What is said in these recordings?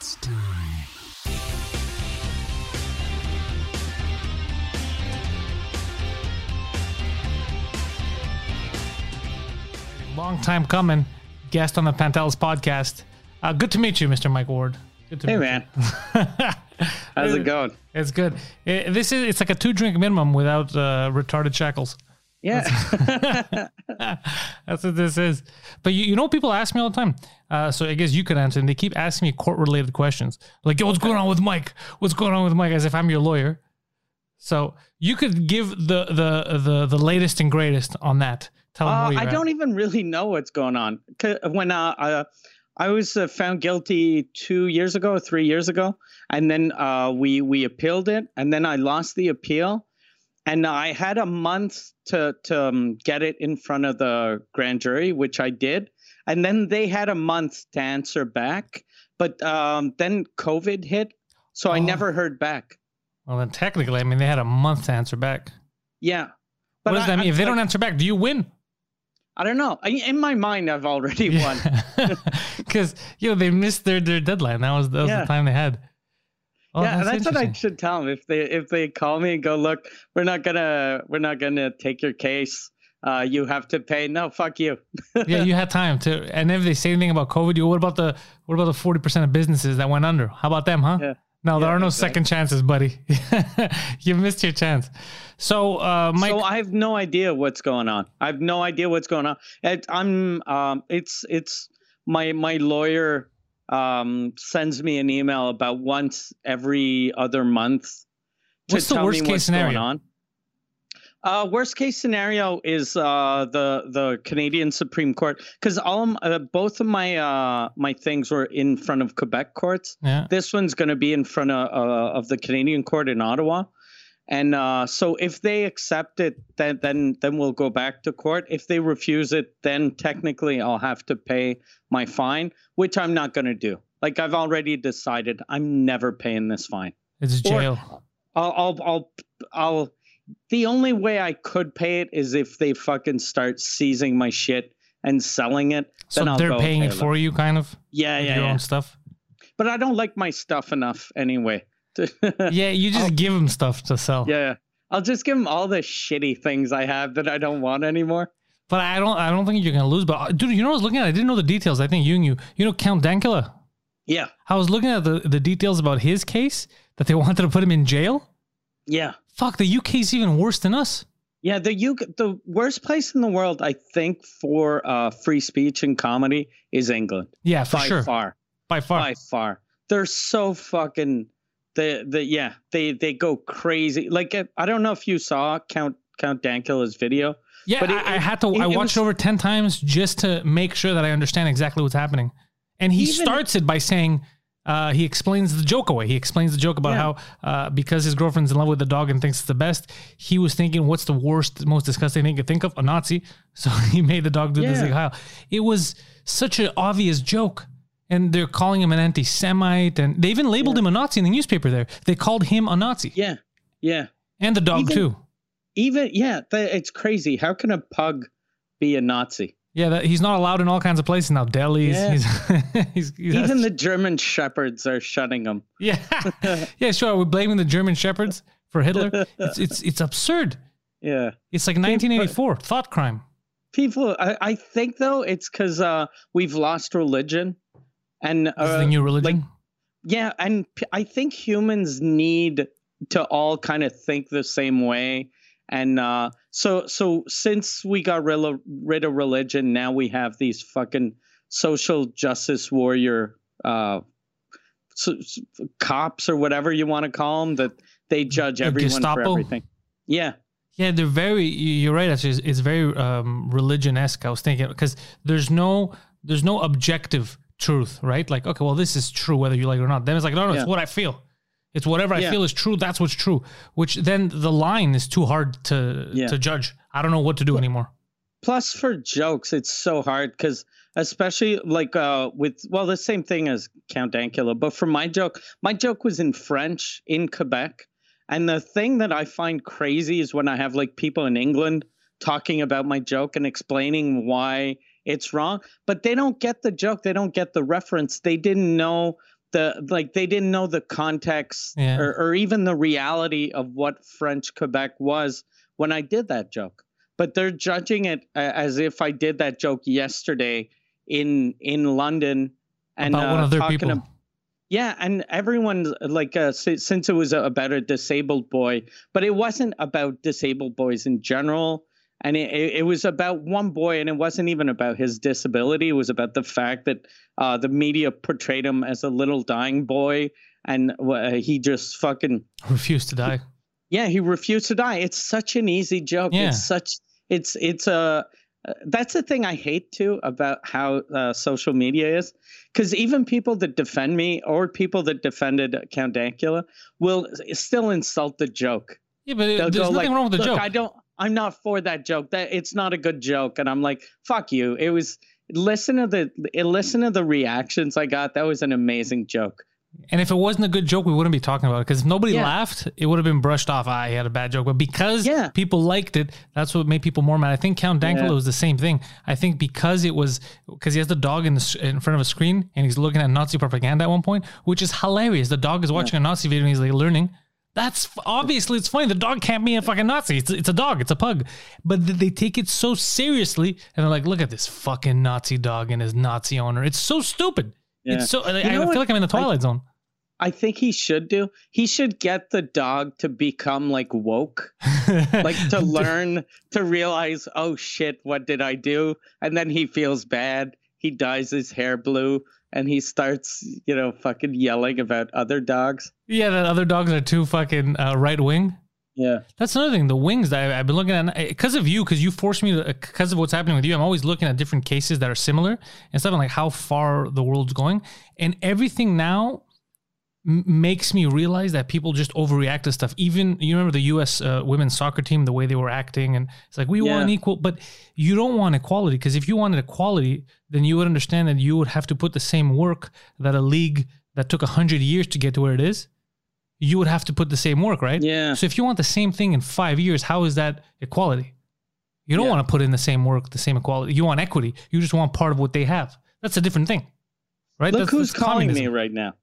It's time. Long time coming. Guest on the Pantelis podcast. Uh, good to meet you, Mr. Mike Ward. Good to Hey meet man, you. how's it going? It's good. It, this is it's like a two drink minimum without uh, retarded shackles. Yeah, That's what this is. But you, you know, people ask me all the time. Uh, so I guess you could answer. And they keep asking me court related questions, like, "Yo, what's going on with Mike? What's going on with Mike?" As if I'm your lawyer. So you could give the the the the latest and greatest on that. Tell uh, I at. don't even really know what's going on. When uh, uh, I was uh, found guilty two years ago, three years ago, and then uh, we we appealed it, and then I lost the appeal, and I had a month to to um, get it in front of the grand jury, which I did, and then they had a month to answer back, but um, then COVID hit, so I Oh. never heard back. Well, then technically, I mean, they had a month to answer back. Yeah. What does I- that mean? I- If they don't answer back, do you win? I don't know. I, in my mind, I've already won. Because you know they missed their, their deadline. That was that was Yeah. the time they had. Oh, yeah, that's, what I should tell them if they if they call me and go, look, we're not gonna we're not gonna take your case. Uh, you have to pay. No, fuck you. yeah, you had time to. And if they say anything about COVID, you what about the what about the forty percent of businesses that went under? How about them, huh? Yeah. No, there Yeah, are no exactly. second chances, buddy. you missed your chance. So, uh, Mike, so I have no idea what's going on. I have no idea what's going on. It, I'm um, it's it's my my lawyer um sends me an email about once every other month to What's the tell worst me case what's scenario? going on. Uh, worst case scenario is uh, the the Canadian Supreme Court because all of uh, both of my uh, my things were in front of Quebec courts. yeah, This one's going to be in front of uh, of the Canadian court in Ottawa, and uh, so if they accept it, then then then we'll go back to court. If they refuse it, then technically I'll have to pay my fine, which I'm not going to do. Like I've already decided, I'm never paying this fine. it's or- jail. I'll, I'll, I'll, I'll. The only way I could pay it is if they fucking start seizing my shit and selling it. so then I'll they're paying pay it them. for you, kind of. Yeah, yeah, your yeah. own stuff. But I don't like my stuff enough anyway. To- Yeah, you just give them stuff to sell. yeah. I'll just give them all the shitty things I have that I don't want anymore. But I don't. I don't think you're gonna lose. But uh, dude, you know, what I was looking at. I didn't know the details. I think you and you, you know, Count Dankula. Yeah, I was looking at the the details about his case that they wanted to put him in jail. yeah, Fuck, the UK's even worse than us. yeah. The UK, the worst place in the world, I think, for uh, free speech and comedy is England Yeah, for by sure. far. By far. by far. They're so fucking the the yeah they they go crazy. Like uh, I don't know if you saw Count Count Dankula's video. Yeah, But it- I, I had to. it- I it watched was- it over ten times just to make sure that I understand exactly what's happening. And he Even- starts it by saying, uh, he explains the joke away. He explains the joke about Yeah. how uh, because his girlfriend's in love with the dog and thinks it's the best, he was thinking, what's the worst, most disgusting thing you could think of? A Nazi. So he made the dog do this Yeah. thing. Heil. It was such an obvious joke. And they're calling him an anti-Semite, and they even labeled him a Nazi in the newspaper. There, they called him a Nazi, Yeah, yeah. and the dog Even- too. Even yeah, th- it's crazy. How can a pug be a Nazi? Yeah, that, he's not allowed in all kinds of places now. Delis. Yeah. He's, he's, he's Even the German shepherds are shutting him. yeah, yeah. Sure, we're blaming the German shepherds for Hitler. It's it's it's absurd. Yeah. It's like 1984 thought crime. People, I, I think though it's because uh, we've lost religion, and uh, the new religion. yeah, and p- I think humans need to all kind of think the same way, and uh, so so since we got rid of, rid of religion, now we have these fucking social justice warrior uh, so, so- cops or whatever you want to call them that they judge everyone for everything. Yeah, Yeah, they're very. You're right. Actually, it's, it's very um, religion esque. I was thinking because there's no there's no objective truth, right? Like, okay, well, this is true whether you like it or not. Then it's like, no, no, Yeah. it's what I feel. It's whatever I Yeah. feel is true. That's what's true. Which then the line is too hard to Yeah. to judge. I don't know what to do anymore. plus for jokes it's so hard because especially like uh with well the same thing as count dankula but for my joke my joke was in french in quebec and the thing that i find crazy is when i have like people in england talking about my joke and explaining why it's wrong but they don't get the joke they don't get the reference they didn't know the like they didn't know the context Yeah. or, or even the reality of what french quebec was when i did that joke but they're judging it as if I did that joke yesterday in in London and about one uh, of their talking people. ab- yeah, and everyone like uh, si- since it was about a disabled boy, but it wasn't about disabled boys in general, and it, it, was about one boy, and it wasn't even about his disability. It was about the fact that uh, the media portrayed him as a little dying boy, and uh, he just fucking refused to die. yeah, he refused to die. It's such an easy joke. Yeah. It's such it's it's a uh, that's the thing I hate too about how uh, social media is because even people that defend me or people that defended Count Dankula will still insult the joke. Yeah, but it, there's nothing like, wrong with the joke. I don't. I'm not for that joke. That it's not a good joke. And I'm like, fuck you. It was listen to the listen to the reactions I got. That was an amazing joke. And if it wasn't a good joke, we wouldn't be talking about it. Because if nobody Yeah. laughed, it would have been brushed off. Ah, he had a bad joke. But because Yeah. people liked it, that's what made people more mad. I think Count Dankula Yeah. was the same thing. I think because it was because he has the dog in the in front of a screen and he's looking at Nazi propaganda at one point, which is hilarious. The dog is watching a Nazi video and he's like learning. That's obviously it's funny. The dog can't be a fucking Nazi. It's, it's a dog. It's a pug. But they take it so seriously and they're like, look at this fucking Nazi dog and his Nazi owner. It's so stupid. Yeah. It's so. I, I feel what? like I'm in the I- Twilight Zone. I think he should do. He should get the dog to become like woke, like to learn to realize, oh shit, what did I do? And then he feels bad. He dyes his hair blue and he starts, you know, fucking yelling about other dogs. Yeah, that other dogs are too fucking uh, right wing. Yeah. That's another thing. The wings that I, I've been looking at because of you, because you forced me to, because of what's happening with you. I'm always looking at different cases that are similar and stuff, and like how far the world's going, and everything now m- makes me realize that people just overreact to stuff. Even you remember the U.S. Uh, women's soccer team, the way they were acting, and it's like we Yeah. want equal, but you don't want equality because if you wanted equality, then you would understand that you would have to put the same work that a league that took hundred years to get to where it is. You would have to put the same work, right? Yeah. So if you want the same thing in five years, how is that equality? You don't Yeah. want to put in the same work, the same equality. You want equity. You just want part of what they have. That's a different thing, right? Look That's- who's that's calling me right now.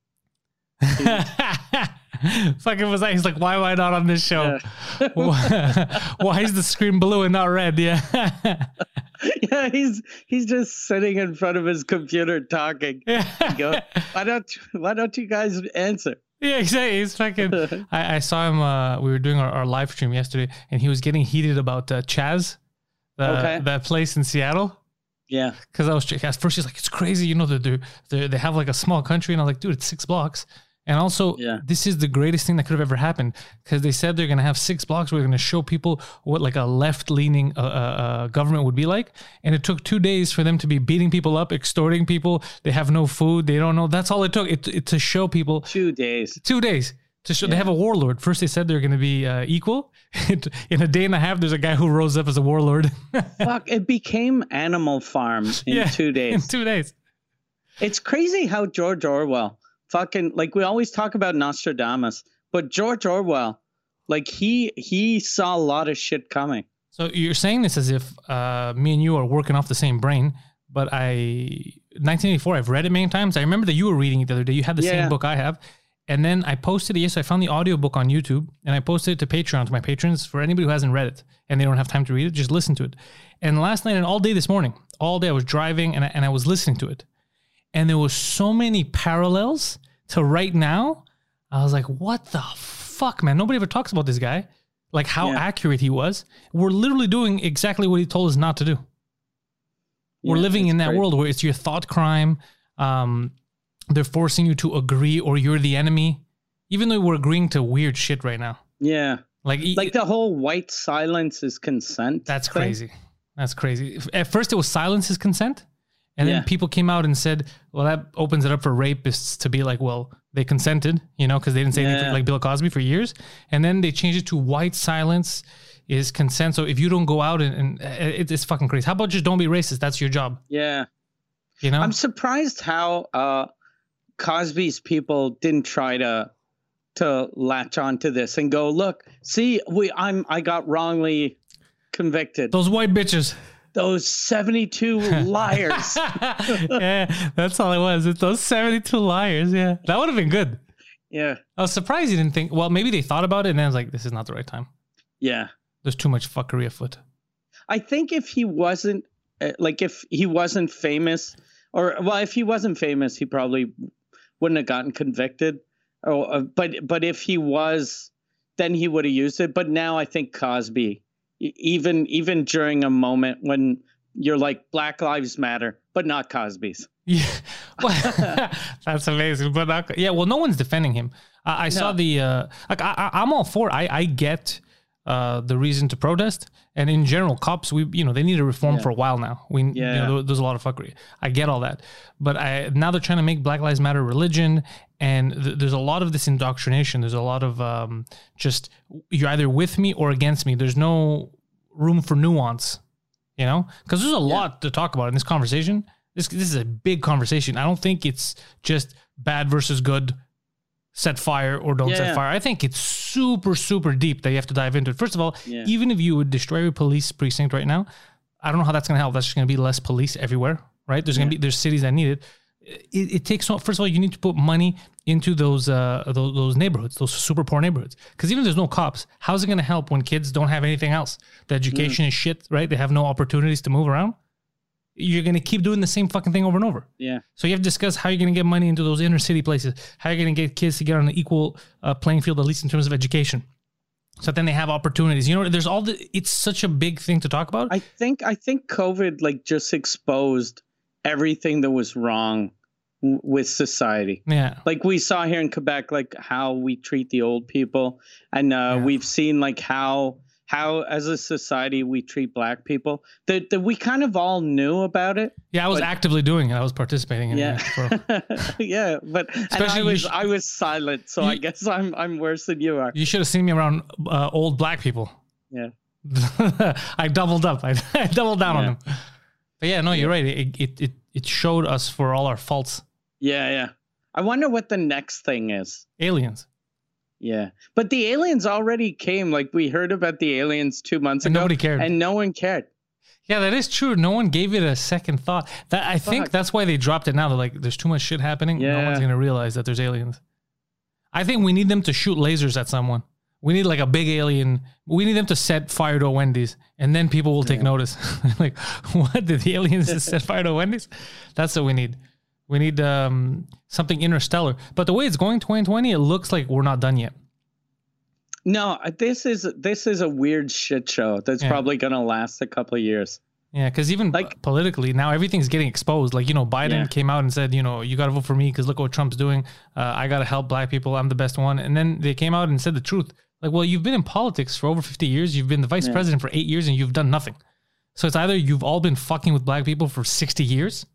Fucking was that? He's like, why am I not on this show? Yeah. why, is the screen blue and not red? Yeah. yeah, he's he's just sitting in front of his computer talking. Go, why don't why don't you guys answer? Yeah, exactly. He's fucking. I, I saw him. Uh, we were doing our, our live stream yesterday, and he was getting heated about uh, Chaz, the, Okay. that place in Seattle. Yeah. Because I was at first, she's like, "It's crazy, you know they they they have like a small country," and I'm like, "Dude, it's six blocks." And also, Yeah. this is the greatest thing that could have ever happened because they said they're gonna have six blocks. We're gonna show people what like a left leaning uh, uh, uh, government would be like, and it took two days for them to be beating people up, extorting people. They have no food. They don't know. That's all it took. It, it to show people Two days. two days to show they have a warlord. First, they said they're going to be uh, equal. In a day and a half, there's a guy who rose up as a warlord. Fuck, it became Animal Farm in Yeah, two In days. two days. It's crazy how George Orwell fucking like we always talk about Nostradamus, but George Orwell, like he he saw a lot of shit coming. So you're saying this as if uh, me and you are working off the same brain, but I 1984. I've read it many times. I remember that you were reading it the other day. You had the Yeah. same book I have. And then I posted it. Yes, I found the audiobook on YouTube and I posted it to Patreon to my patrons for anybody who hasn't read it and they don't have time to read it, just listen to it. And last night and all day this morning, all day I was driving and I, and I was listening to it. And there was so many parallels to right now. I was like, what the fuck, man? Nobody ever talks about this guy. Like how Yeah. accurate he was. We're literally doing exactly what he told us not to do. We're Yeah, living in that crazy. world where it's your thought crime. Um, they're forcing you to agree, or you're the enemy. Even though we're agreeing to weird shit right now, Yeah. like Like the whole white silence is consent. That's thing. crazy. That's crazy. At first, it was silence is consent, and Yeah. then people came out and said, "Well, that opens it up for rapists to be like, well, they consented, you know, because they didn't say anything like Bill Cosby for years." And then they changed it to white silence is consent. So if you don't go out and, and uh, it, it's fucking crazy. How about just don't be racist? That's your job, Yeah. you know. I'm surprised how uh, Cosby's people didn't try to to latch onto this and go, look, see, we I'm I got wrongly convicted. Those white bitches. Those 72 liars. yeah, that's all it was. It's those seventy-two liars. Yeah, that would have been good. Yeah. I was surprised he didn't think. Well, maybe they thought about it and then I was like, "This is not the right time. Yeah. There's too much fuckery afoot." I think if he wasn't uh, like if he wasn't famous or well if he wasn't famous he probably wouldn't have gotten convicted. Oh, uh, but but if he was then he would have used it. But now I think Cosby even even during a moment when you're like Black Lives Matter, but not Cosby's. Yeah, Well, that's amazing. But not, yeah, well, no one's defending him. I, I saw the uh, like. I, I'm all for. It. I I get uh, the reason to protest, and in general, cops we you know they need a reform Yeah. for a while now. We you know, there's a lot of fuckery. I get all that, but I now they're trying to make Black Lives Matter religion, and th- there's a lot of this indoctrination. There's a lot of um, just you're either with me or against me. There's no room for nuance you know because there's a lot to talk about in this conversation this this is a big conversation i don't think it's just bad versus good set fire or don't set Yeah. fire. I think it's super super deep that you have to dive into it. First of all Yeah. even if you would destroy a police precinct right now i don't know how that's going to help. That's just going to be less police everywhere right? There's going to be there's cities that need it. It, it takes first of all you need to put money into those uh those, those neighborhoods those super poor neighborhoods. Because even if there's no cops how's it going to help when kids don't have anything else? The education is shit right? They have no opportunities to move around you're going to keep doing the same fucking thing over and over Yeah. so you have to discuss how you're going to get money into those inner city places how you're going to get kids to get on an equal uh, playing field at least in terms of education so then they have opportunities you know there's all the it's such a big thing to talk about I think I think COVID like just exposed everything that was wrong w- with society. yeah like we saw here in Quebec, like how we treat the old people, and uh, Yeah. we've seen like how how as a society we treat black people. That that we kind of all knew about it. yeah i was But- actively doing it i was participating in Yeah, it yeah, but and Especially I was sh- I was silent, so I guess I'm I'm worse than you are. You should have seen me around uh, old black people. Yeah. I doubled up. I, I doubled down on them. But yeah, no, you're right. It, it it it showed us for all our faults. Yeah, yeah. I wonder what the next thing is. Aliens. Yeah, but the aliens already came. Like we heard about the aliens two months And ago, nobody cared. and no one cared. Yeah, that is true. No one gave it a second thought. That I think that's why they dropped it now. They're like, there's too much shit happening. Yeah. No one's gonna realize that there's aliens. I think we need them to shoot lasers at someone. We need like a big alien. We need them to set fire to a Wendy's, and then people will take notice. like, what did the aliens just set fire to a Wendy's? That's what we need. We need um, something interstellar. But the way it's going, 2020, it looks like we're not done yet. No, this is this is a weird shit show that's Yeah. probably gonna last a couple of years. Yeah, because even Like- politically now everything's getting exposed. Like you know, Biden Yeah. came out and said, you know, you got to vote for me because look what Trump's doing. Uh, I got to help black people. I'm the best one. And then they came out and said the truth. Like, well, you've been in politics for over 50 years. You've been the vice Yeah. president for eight years, and you've done nothing. So it's either you've all been fucking with black people for 60 years,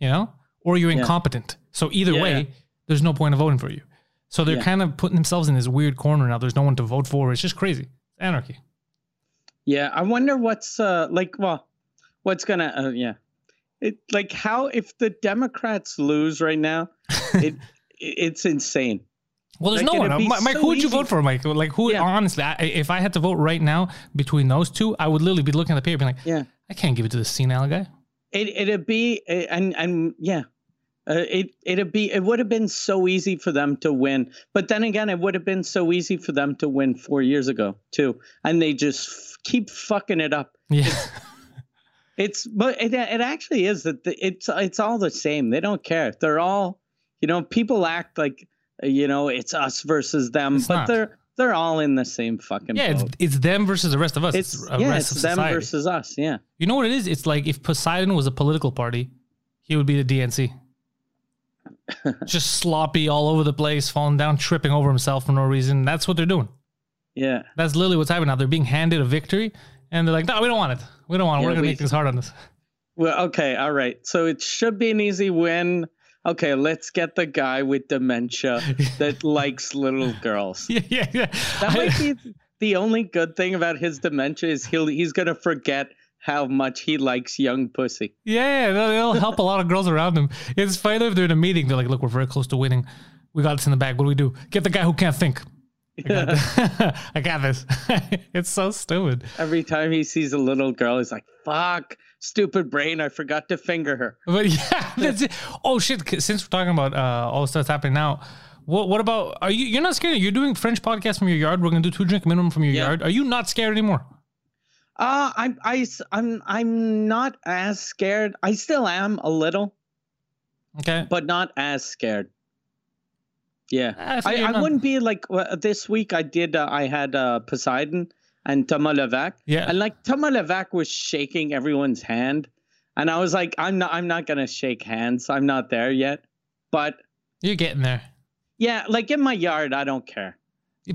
you know, or you're Yeah. incompetent. So either Yeah, way, yeah. there's no point of voting for you. So they're Yeah. kind of putting themselves in this weird corner now. There's no one to vote for. It's just crazy. It's anarchy. Yeah, I wonder what's uh like. Well, what's gonna uh, yeah, it like how if the Democrats lose right now, it it's insane. Well, there's Like, no one. it'd be Mi- Mike, so who would you easy- vote for, Mike? Like, who? Yeah. Honestly, I, if I had to vote right now between those two, I would literally be looking at the paper, being like, Yeah, I can't give it to the senile guy. It it'd be and and yeah. Uh, it it'd be it would have been so easy for them to win, but then again, it would have been so easy for them to win four years ago too, and they just f- keep fucking it up. Yeah, It's but it, it actually is that the, it's it's all the same. They don't care. They're all you know. People act like you know it's us versus them, It's but not. they're they're all in the same fucking Yeah, it's boat. it's them versus the rest of us. It's, It's, yeah, it's them society. versus us. Yeah. You know what it is? It's like if Poseidon was a political party, he would be the DNC. Just sloppy all over the place, falling down, tripping over himself for no reason. That's what they're doing. Yeah. That's literally what's happening now. They're being handed a victory, and they're like, "No, we don't want it. We don't want it. Yeah, We're gonna we- make things hard on this." Well, okay, all right. So it should be an easy win. Okay, let's get the guy with dementia that likes little girls. Yeah, yeah, yeah. That might be the only good thing about his dementia is he'll he's gonna forget how much he likes young pussy. Yeah, it'll help a lot of girls around him. It's funny if they're in a meeting. They're like, "Look, we're very close to winning. We got this in the bag. What do we do? Get the guy who can't think. I got this. I got this. it's so stupid. Every time he sees a little girl, he's like, "Fuck, stupid brain! I forgot to finger her." But yeah, that's it. Oh shit! Since we're talking about uh, all the stuff that's happening now, what what about? Are you? You're not scared? You're doing French podcast from your yard. We're gonna do two drink minimum from your Yeah. yard. Are you not scared anymore? Uh, I'm I I'm I'm not as scared. I still am a little, Okay. but not as scared. Yeah. I I, I wouldn't be like uh, this week. I did. Uh, I had uh, Poseidon and Levac, Yeah. and like Levac was shaking everyone's hand, and I was like, I'm not. I'm not gonna shake hands. I'm not there yet. But You're getting there. yeah, like in my yard, I don't care.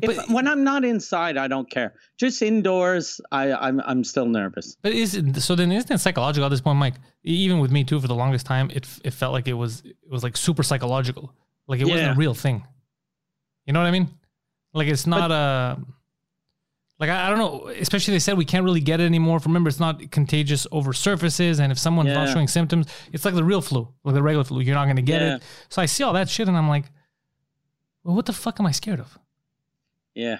But If, when I'm not inside, I don't care. Just indoors, I I'm I'm still nervous. But is it, so then isn't it psychological at this point, Mike? Even with me too, for the longest time, it it felt like it was it was like super psychological, like it wasn't a real thing. You know what I mean? Like it's not a like I, I don't know. Especially they said we can't really get it anymore. Remember, it's not contagious over surfaces, and if someone's not showing symptoms, it's like the real flu, like the regular flu. You're not going to get Yeah. it. So I see all that shit, and I'm like, well, what the fuck am I scared of? Yeah.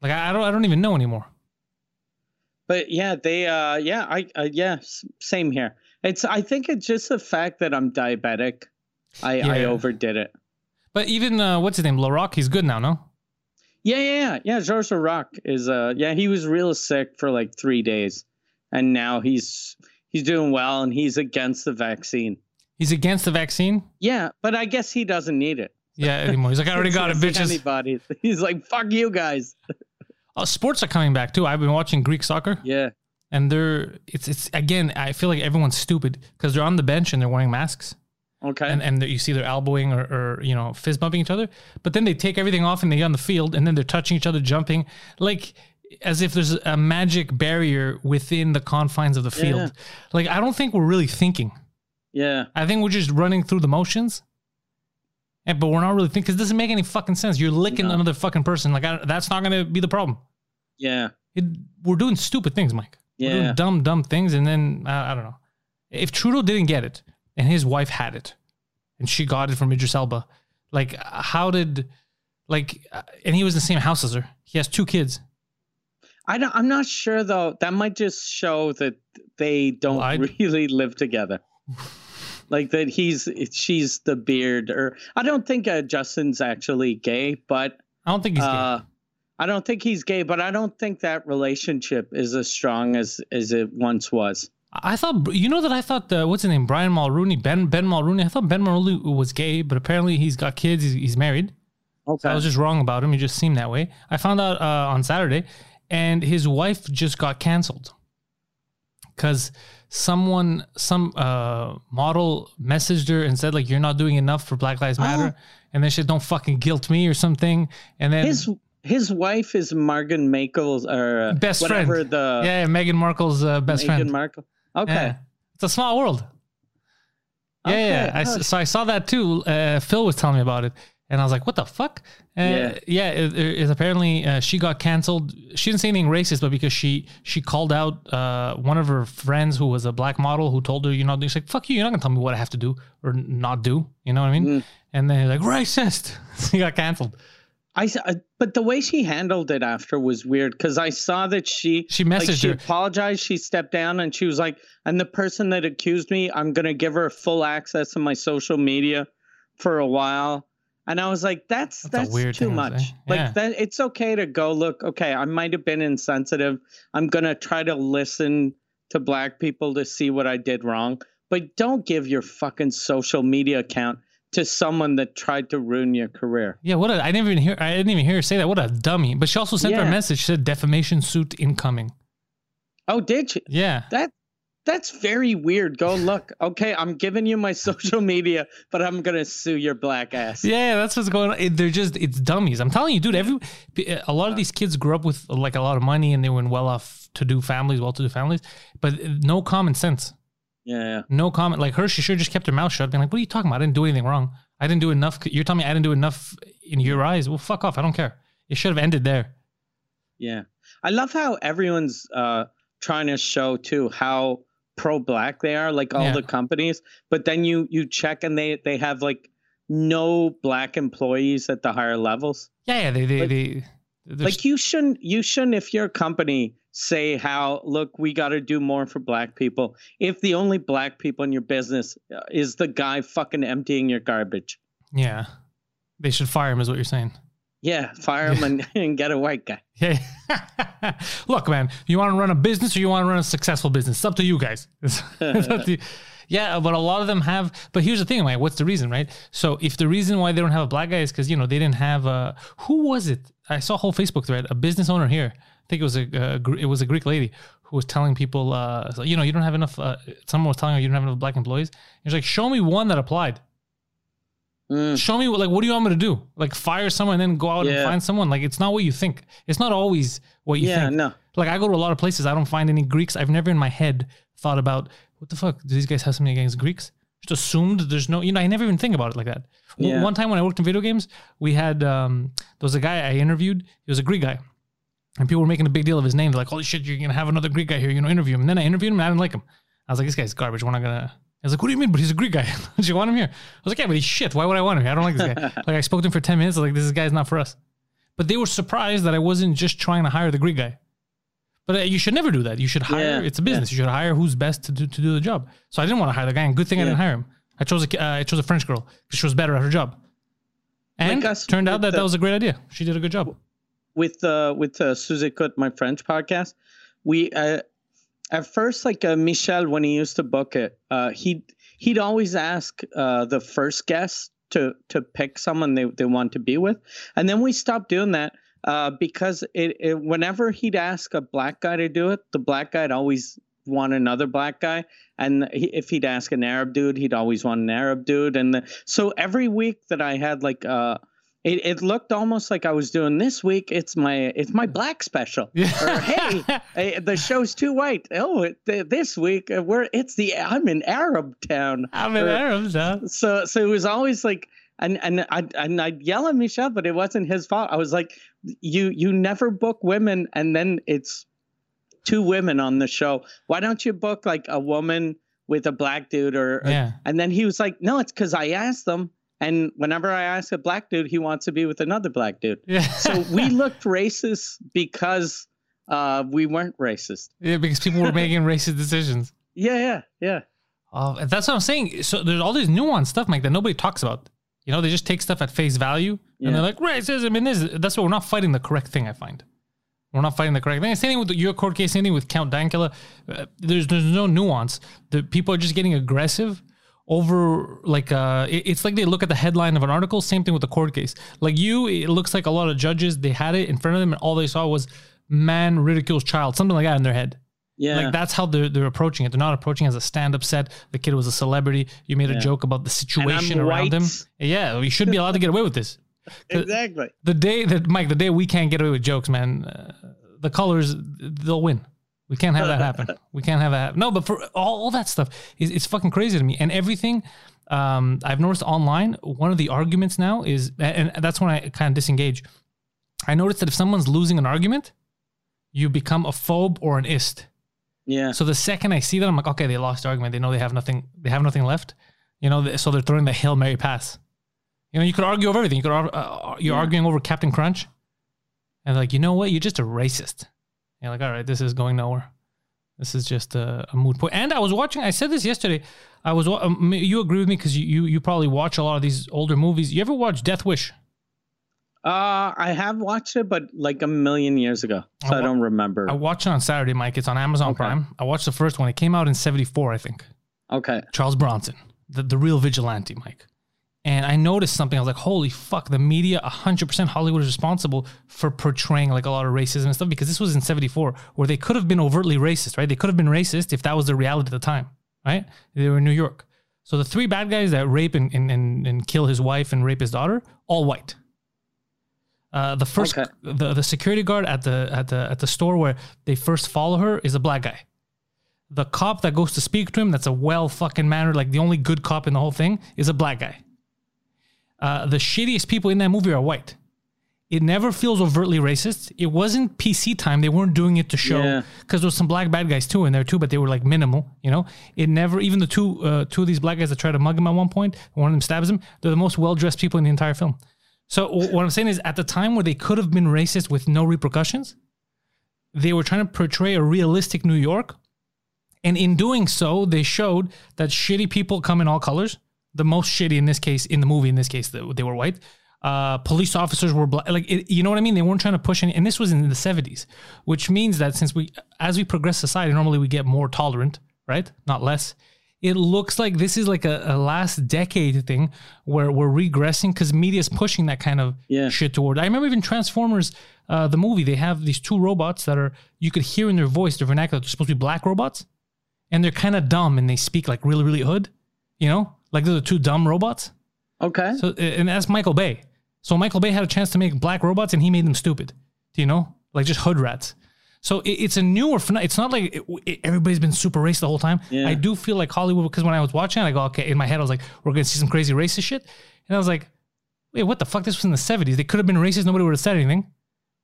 Like I, I don't I don't even know anymore. But yeah, they uh yeah, I uh, yeah, same here. It's I think it's just the fact that I'm diabetic. I I overdid it. But even uh, what's his name, Larock, he's good now, no? Yeah, yeah, yeah. Yeah, Georges Rock is uh yeah, he was real sick for like 3 days and now he's he's doing well and he's against the vaccine. He's against the vaccine. Yeah, but I guess he doesn't need it. Yeah, anymore. He's like, I already got it, bitches. Anybody. He's like, "Fuck you guys." Oh, sports are coming back too. I've been watching Greek soccer, Yeah. and they're it's it's again. I feel like everyone's stupid because they're on the bench and they're wearing masks, Okay. and and you see they're elbowing or, or you know fist bumping each other. But then they take everything off and they get on the field, and then they're touching each other, jumping like as if there's a magic barrier within the confines of the field. Yeah. Like I don't think we're really thinking. yeah. I think we're just running through the motions. And, but we're not really thinking because it doesn't make any fucking sense. You're licking No. another fucking person. Like I, that's not going to be the problem. Yeah. It, we're doing stupid things, Mike. We're Yeah. doing dumb, dumb things, and then uh, I don't know. If Trudeau didn't get it and his wife had it, and she got it from Idris Elba, like how did, like, uh, and he was in the same house as her. He has two kids. I don't, I'm not sure though. That might just show that they don't Lied? really live together. like that he's she's the beard or I don't think uh, Justin's actually gay, but I don't think he's gay. uh I don't think he's gay, but I don't think that relationship is as strong as as it once was. I thought you know that I thought uh, what's his name? Brian Mulroney Ben Ben Mulroney. I thought Ben Mulroney was gay but apparently he's got kids. He's, he's married. Okay. I was just wrong about him. He just seemed that way. I found out uh, on Saturday and his wife just got canceled. Because someone some uh, model messaged her and said like you're not doing enough for Black Lives Matter. And then she said don't fucking guilt me or something. And then his his wife is Margaret Markle's or uh, Best whatever friend. the yeah, yeah Meghan Markle's uh, best Meghan friend. Markle. Okay. Yeah. It's a small world. Yeah, Okay. yeah. I so I saw that too. Uh, Phil was telling me about it, and I was like, "What the fuck?" Uh, Yeah. yeah. It, it- it's apparently uh, she got canceled. She didn't say anything racist, but because she she called out uh, one of her friends who was a black model who told her, you know, she's like, "Fuck you! You're not gonna tell me what I have to do or not do." You know what I mean? Mm. And then he's like, "Racist." she got canceled. I, I- uh, but the way she handled it after was weird because I saw that she She like messaged she her. apologized. She stepped down and she was like, "And the person that accused me, I'm gonna give her full access to my social media for a while." And I was like, "That's That's that's, too thing to much. Yeah. Like that, it's okay to go look. Okay, I might have been insensitive. I'm gonna try to listen to black people to see what I did wrong, but don't give your fucking social media account to someone that tried to ruin your career. Yeah, what a, I didn't even hear. I didn't even hear her say that. What a dummy! But she also sent her a message. She said defamation suit incoming. Oh, did you? Yeah, That that's very weird. Go look. Okay, I'm giving you my social media, but I'm gonna sue your black ass. yeah, that's what's going on. It- they're just it's dummies. I'm telling you, dude. Every a lot of these kids grew up with like a lot of money and they were in well off to do families, well to do families, but no common sense. Yeah, yeah. No comment. Like her, she should have just kept her mouth shut. Being like, "What are you talking about? I didn't do anything wrong. I didn't do enough. You're telling me I didn't do enough in your eyes. Well, fuck off. I don't care. It should have ended there. Yeah. I love how everyone's uh trying to show too how pro black they are, like all Yeah. the companies. But then you you check and they they have like no black employees at the higher levels. Yeah, yeah. They, they, Like- they. Like you shouldn't you shouldn't if your company say how look we got to do more for black people if the only black people in your business uh, is the guy fucking emptying your garbage. Yeah. They should fire him, is what you're saying. Yeah, fire him and, and get a white guy. Yeah. Look, man, you want to run a business or you want to run a successful business? It's up to you guys. It's- it's up to you. Yeah, but a lot of them have. But here's the thing, like, what's the reason, right? So if the reason why they don't have a black guy is because you know they didn't have a who was it? I saw a whole Facebook thread. A business owner here, think it was a, a it was a Greek lady who was telling people, uh, you know, you don't have enough. Uh, someone was telling her you don't have enough black employees. He's like, show me one that applied. Mm. Show me like what do you want me to do? Like fire someone and then go out and find someone? Like it's not what you think. It's not always what you Yeah, think. no. Like I go to a lot of places, I don't find any Greeks. I've never in my head thought about what the fuck. Do these guys have something against Greeks? Just assumed there's no. You know, I never even think about it like that. Yeah. One time when I worked in video games, we had um, there was a guy I interviewed. He was a Greek guy. And people were making a big deal of his name. They're like, "Holy shit, you're gonna have another Greek guy here." You know, interview him. And then I interviewed him, and I didn't like him. I was like, "This guy's garbage. We're not gonna." I was like, "What do you mean? But he's a Greek guy. Don't you want him here?" I was like, "Yeah, but he's shit. Why would I want him here? I don't like this guy." like I spoke to him for ten minutes. I was like, "This guy's not for us." But they were surprised that I wasn't just trying to hire the Greek guy. But uh, you should never do that. You should hire. Yeah, it's a business. You should hire who's best to do, to do the job. So I didn't want to hire the guy, and good thing I didn't hire him. I chose a uh, I chose a French girl because she was better at her job. And Like turned out that the- that was a great idea. She did a good job. With uh with uh, Sous Écoute, my French podcast, we uh at first like uh, Michel when he used to book it, uh he'd he'd always ask uh the first guest to to pick someone they, they want to be with. And then we stopped doing that uh because it, it whenever he'd ask a black guy to do it, the black guy'd always want another black guy. And he, if he'd ask an arab dude he'd always want an arab dude. And the, so every week that i had like uh it, it looked almost like I was doing this week. It's my it's my black special. Or hey, eh, the show's too white. Oh, it, th- this week uh, we're it's the I'm in Arab town. I'm in Or- Arabs, huh? So so it was always like and and I and I'd yell at Michelle, but it wasn't his fault. I was like, you you never book women, and then it's two women on the show. Why don't you book like a woman with a black dude or? or- and then he was like, no, it's because I asked them. And whenever I ask a black dude, he wants to be with another black dude. Yeah. So we looked racist because uh, we weren't racist. yeah, because people were making racist decisions. Yeah, yeah, yeah. Oh, and that's what I'm saying. So there's all this nuanced stuff, Mike, that nobody talks about. You know, they just take stuff at face value Yeah. and they're like, racism and this. That's why we're not fighting the correct thing, I find. We're not fighting the correct thing. Same thing with the your court case, same thing with Count Dankula. Uh, there's there's no nuance. The people are just getting aggressive over like uh it's like they look at the headline of an article same thing with the court case like you it looks like a lot of judges they had it in front of them and all they saw was man ridicules child something like that in their head Yeah. like that's how they're, they're approaching it. They're not approaching it as a stand-up set. The kid was a celebrity. You made a joke about the situation around him. Yeah, you should be allowed to get away with this. exactly. The day that Mike, the day we can't get away with jokes, man, uh, the colors they'll win. We can't have that happen. We can't have that. Happen. No, but for all, all that stuff, it's, it's fucking crazy to me. And everything um, I've noticed online, one of the arguments now is, and that's when I kind of disengage. I noticed that if someone's losing an argument, you become a phobe or an ist. Yeah. So the second I see that, I'm like, okay, they lost the argument. They know they have nothing. They have nothing left. You know, so they're throwing the hail mary pass. You know, you could argue over everything. You could, uh, you're arguing over Captain Crunch, and they're like, you know what? You're just a racist. You're like, all right, this is going nowhere. This is just a, a moot point. And I was watching. I said this yesterday. I was. Um, you agree with me because you, you you probably watch a lot of these older movies. You ever watch Death Wish? Uh, I have watched it, but like a million years ago, so I I, don't remember. I watched it on Saturday, Mike. It's on Amazon Okay. Prime. I watched the first one. It came out in '74, I think. okay. Charles Bronson, the, the real vigilante, Mike. And I noticed something. I was like, holy fuck, the media, 100% Hollywood is responsible for portraying like a lot of racism and stuff because this was in 74 where they could have been overtly racist, right? They could have been racist if that was the reality at the time, right? They were in New York. So the three bad guys that rape and, and, and, and kill his wife and rape his daughter, all white. Uh, the first, Okay. the, the security guard at the at the at the store where they first follow her is a black guy. The cop that goes to speak to him, that's a well fucking mannered, like the only good cop in the whole thing, is a black guy. Uh, the shittiest people in that movie are white. It never feels overtly racist. It wasn't PC time. They weren't doing it to show Yeah. because there was some black bad guys too in there too, but they were like minimal. You know, it never. Even the two uh, two of these black guys that try to mug him at one point, one of them stabs him. They're the most well dressed people in the entire film. So what I'm saying is, at the time where they could have been racist with no repercussions, they were trying to portray a realistic New York, and in doing so, they showed that shitty people come in all colors. The most shitty in this case, in the movie, in this case, they, they were white. Uh, police officers were black. Like, it, you know what I mean? They weren't trying to push any. And this was in the 70s, which means that since we, as we progress society, normally we get more tolerant, right? Not less. It looks like this is like a, a last decade thing where we're regressing because media is pushing that kind of Yeah. shit toward. I remember even Transformers, uh, the movie, they have these two robots that are, you could hear in their voice, their vernacular, they're supposed to be black robots and they're kind of dumb and they speak like really really hood you know like they're the two dumb robots? Okay. so and that's michael bay. So michael bay had a chance to make black robots and he made them stupid. Do you know? Like just hood rats. So it, it's a newer it's not like it, it- everybody's been super racist the whole time. Yeah. i do feel like hollywood because when i was watching it, i go okay in my head i was like we're gonna see some crazy racist shit. And i was like wait what the fuck? This was in the 70s they could have been racist nobody would have said anything.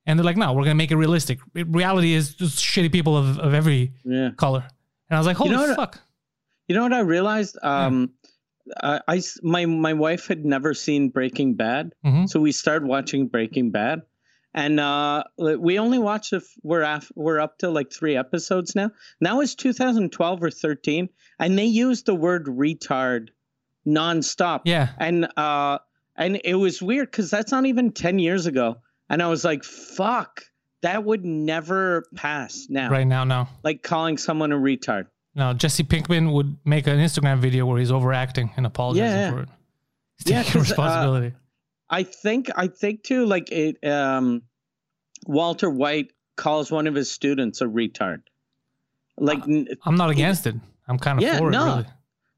And they're like no we're gonna make it realistic. It- reality is just shitty people of, of every yeah. color. And i was like holy know what- fuck. You know what I realized? Um, I, my my wife had never seen Breaking Bad, Mhm. so we started watching Breaking Bad, and uh, we only watched if we're af- we're up to like three episodes now. Now it's 2012 or 13, and they used the word retard nonstop. Yeah. and uh, and it was weird because that's not even 10 years ago, and I was like, fuck. That would never pass now. Right now, no. Like calling someone a retard. No, Jesse Pinkman would make an Instagram video where he's overacting and apologizing Yeah. for it. He's Yeah, taking 'cause, uh, responsibility. I think I think too like it um Walter White calls one of his students a retard. Like I'm not against it. I'm kind of yeah, for it, no. really.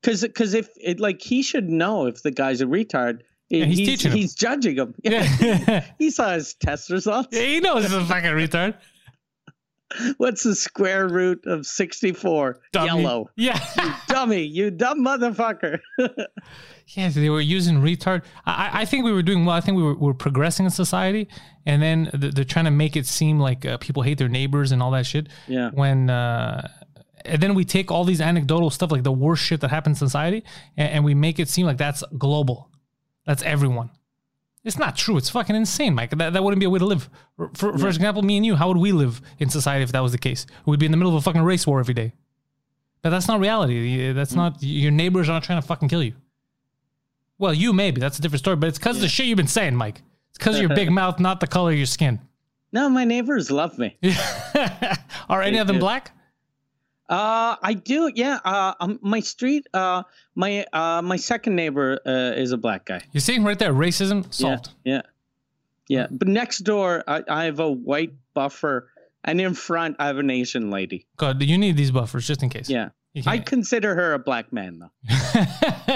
cuz cuz if it like he should know if the guy's a retard. Yeah, he's he's teaching him. he's judging him. Yeah. he saw his test results. Yeah, he knows he's a fucking retard. What's the square root of 64? Dummy. Yellow. Yeah. Dummy, you dumb motherfucker. yes, they were using retard. I, I- think we were doing well. I think we were, were progressing in society. And then th- they're trying to make it seem like uh, people hate their neighbors and all that shit. Yeah. When, uh, and then we take all these anecdotal stuff, like the worst shit that happens in society, and, and we make it seem like that's global. That's everyone. It's not true. It's fucking insane, Mike. That, that wouldn't be a way to live. For, for, for example, me and you, how would we live in society if that was the case? We'd be in the middle of a fucking race war every day. But that's not reality. That's hmm. not, your neighbors are not trying to fucking kill you. Well, you maybe. That's a different story. But it's because of the shit you've been saying, Mike. It's because of your big mouth, not the color of your skin. No, my neighbors love me. are any of them black? Uh, I do. Yeah. Uh, um, my street. Uh, my uh, my second neighbor uh, is a black guy. You see right there, racism solved. Yeah. Yeah. Yeah. But next door, I, I have a white buffer, and in front, I have an Asian lady. God, do you need these buffers just in case. Yeah. I consider her a black man, though.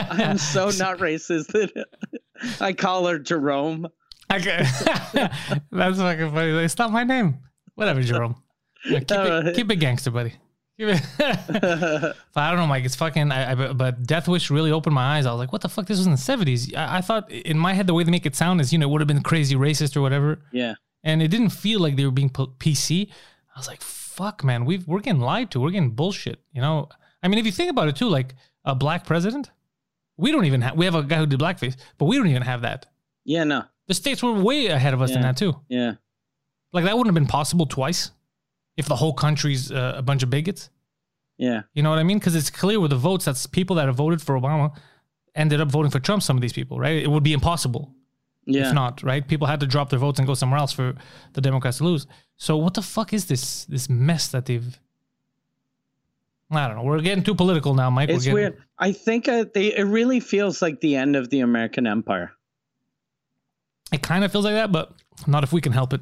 I'm so not racist that I call her Jerome. Okay. That's fucking funny. Like, Stop my name. Whatever, Jerome. Yeah, keep, Uh, it, keep it gangster, buddy. Keep it. but I don't know, Mike. It's fucking. I, I, but- Death Wish really opened my eyes. I was like, what the fuck? This was in the 70s. I, I thought in my head, the way they make it sound is, you know, it would have been crazy racist or whatever. Yeah. And it didn't feel like they were being PC. I was like, fuck, man. We've, we're getting lied to. We're getting bullshit. You know? I mean, if you think about it too, like a black president, we don't even have, we have a guy who did blackface, but we don't even have that. Yeah. No. The states were way ahead of us in that too. Yeah. Like that wouldn't have been possible twice if the whole country's uh, a bunch of bigots. Yeah. You know what I mean? Because it's clear with the votes that's people that have voted for Obama ended up voting for Trump. Some of these people, right? It would be impossible Yeah. if not, right? People had to drop their votes and go somewhere else for the Democrats to lose. So what the fuck is this this mess that they've? I don't know. We're getting too political now, Mike. It's getting- weird. I think uh, they, it really feels like the end of the American Empire. It kind of feels like that, but not if we can help it.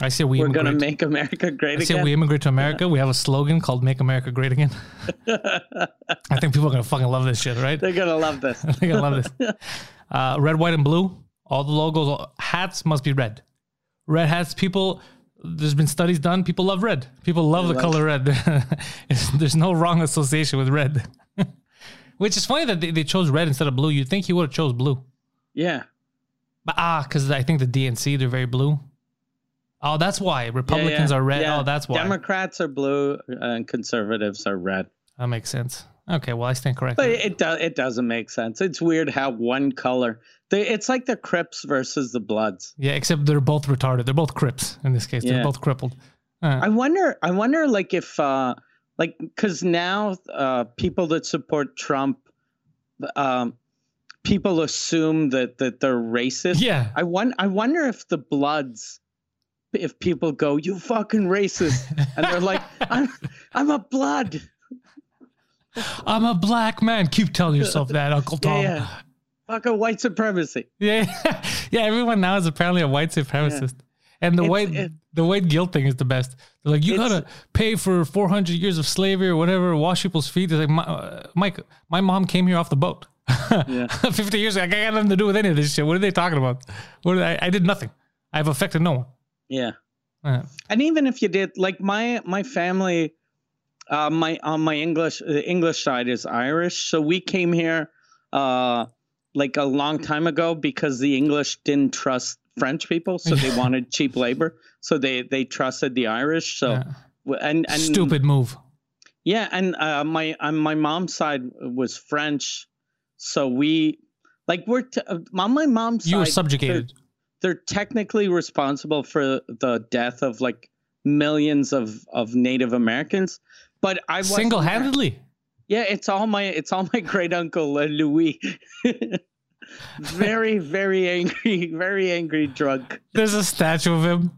I say we We're gonna make America great I say we immigrate to America. We have a slogan called "Make America Great Again." I think people are gonna fucking love this shit, right? They're gonna love this. I think I love this. Uh, red, white, and blue. All the logos, all- hats must be red. Red hats. People. There's been studies done. People love red. People love the love- color red. There's no wrong association with red. Which is funny that they, they chose red instead of blue. You'd think he would have chose blue. Yeah. But ah, because I think the DNC they're very blue. Oh, that's why Republicans Yeah, yeah. are red. Yeah. Oh, that's why. Democrats are blue and conservatives are red. that makes sense. Okay, well I stand corrected. But it does it doesn't make sense. It's weird how one color. They, it's like the Crips versus the Bloods. yeah, except they're both retarded. They're both Crips in this case. They're both crippled. Uh, I wonder. I wonder, like if, uh like, because now uh people that support Trump, um, people assume that that they're racist. yeah, I won- I wonder if the Bloods, if people go, "You fucking racist," and they're like, "I'm I'm a Blood." I'm a black man. Keep telling yourself that, Uncle Yeah, Tom. yeah. a white supremacy. Yeah, yeah. Everyone now is apparently a white supremacist, and the It's- white it- the white guilt thing is the best. They're like, you gotta pay for 400 years of slavery or whatever, wash people's feet. It's like, my, uh, Mike, my mom came here off the boat. Yeah. 50 years ago, I got nothing to do with any of this shit. What are they talking about? What I, I did nothing. I've affected no one. Yeah. Uh, and even if you did like my my family uh my on my english the english side is irish so we came here uh like a long time ago because the english didn't trust french people so they wanted cheap labor so they they trusted the irish so Yeah. and and stupid move. yeah and uh my on my mom's side was french so we like we're t- uh, on my mom's You were side, subjugated. They're technically responsible for the death of like millions of of Native Americans, but I Single handedly. Yeah, it's all my it's all my great uncle uh, Louis. very very angry, very angry drunk. There's a statue of him.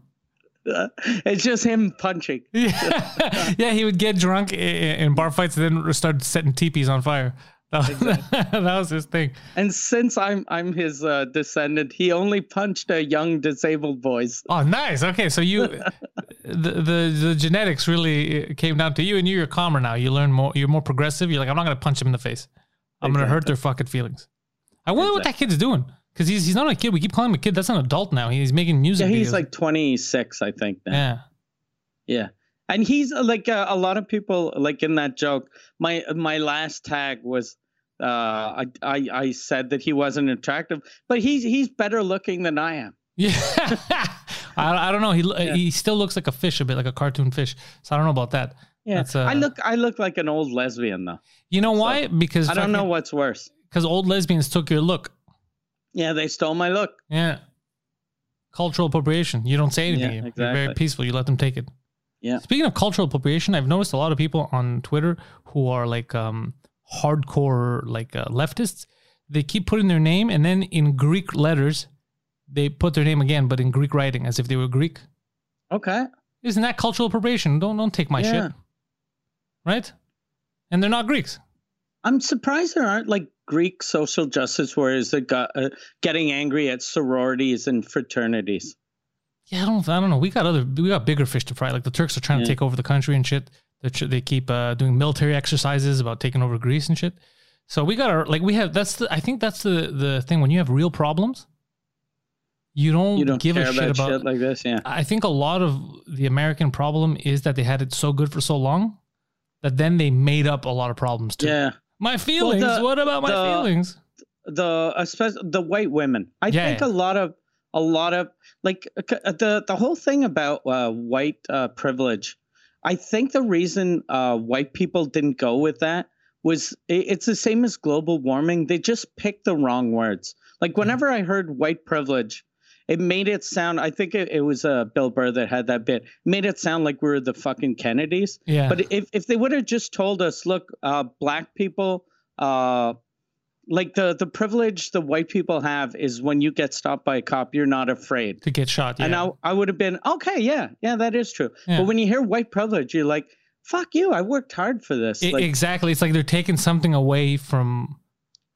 Uh, it's just him punching. Yeah, yeah. He would get drunk i- i- in bar fights and then start setting teepees on fire. That was, that was his thing. And since I'm I'm his uh, descendant, he only punched a young disabled boys. Oh, nice. Okay, so you, the, the the genetics really uh, came down to you, and you're calmer now. You learn more. You're more progressive. You're like, I'm not gonna punch him in the face. I'm gonna hurt their fucking feelings. I wonder what that kid's doing because he's he's not a kid. We keep calling him a kid. That's an adult now. He's making music. Yeah, he's videos. like 26, I think. Now. yeah. Yeah. And he's uh, like uh, a lot of people like in that joke. My my last tag was uh I, I I said that he wasn't attractive, but he's he's better looking than I am. Yeah, I, I don't know. He lo- he still looks like a fish, a bit like a cartoon fish. So I don't know about that. Yeah. Uh, I look I look like an old lesbian though. You know why? because I don't know what's worse. Because old lesbians took your look. Yeah, they stole my look. Yeah. Cultural appropriation. You don't say anything. Yeah, You're very peaceful. You let them take it. Yeah. Speaking of cultural appropriation, I've noticed a lot of people on Twitter who are like um, hardcore like uh, leftists. They keep putting their name and then in Greek letters, they put their name again, but in Greek writing, as if they were Greek. Okay. Isn't that cultural appropriation? Don't don't take my Yeah. shit, right? And they're not Greeks. I'm surprised there aren't like Greek social justice warriors that got uh, getting angry at sororities and fraternities. Yeah, I don't, I don't know. We got other, we got bigger fish to fry. Like the Turks are trying to take over the country and shit. They tr- they keep uh, doing military exercises about taking over Greece and shit. So we got our like we have. That's the I think that's the the thing when you have real problems, you don't, You don't give a shit about, about. shit like this, yeah. I think a lot of the American problem is that they had it so good for so long that then they made up a lot of problems too. Yeah. My feelings. the- what about my the- feelings? the especially the white women. I Yeah, think yeah. a lot of a lot of like the the whole thing about uh, white uh, privilege. I think the reason uh, white people didn't go with that was it's the same as global warming. They just picked the wrong words. Like whenever I heard white privilege, it made it sound. I think it, it was uh, Bill Burr that had that bit. Made it sound like we were the fucking Kennedys. Yeah. But if, if they would have just told us, look, uh, black people, uh, like the the privilege the white people have is when you get stopped by a cop, you're not afraid. to get shot. Yeah. And I, I would have been okay, yeah, yeah, that is true. Yeah. But when you hear white privilege, you're like, fuck you. I worked hard for this. I- Like, exactly. It's like they're taking something away from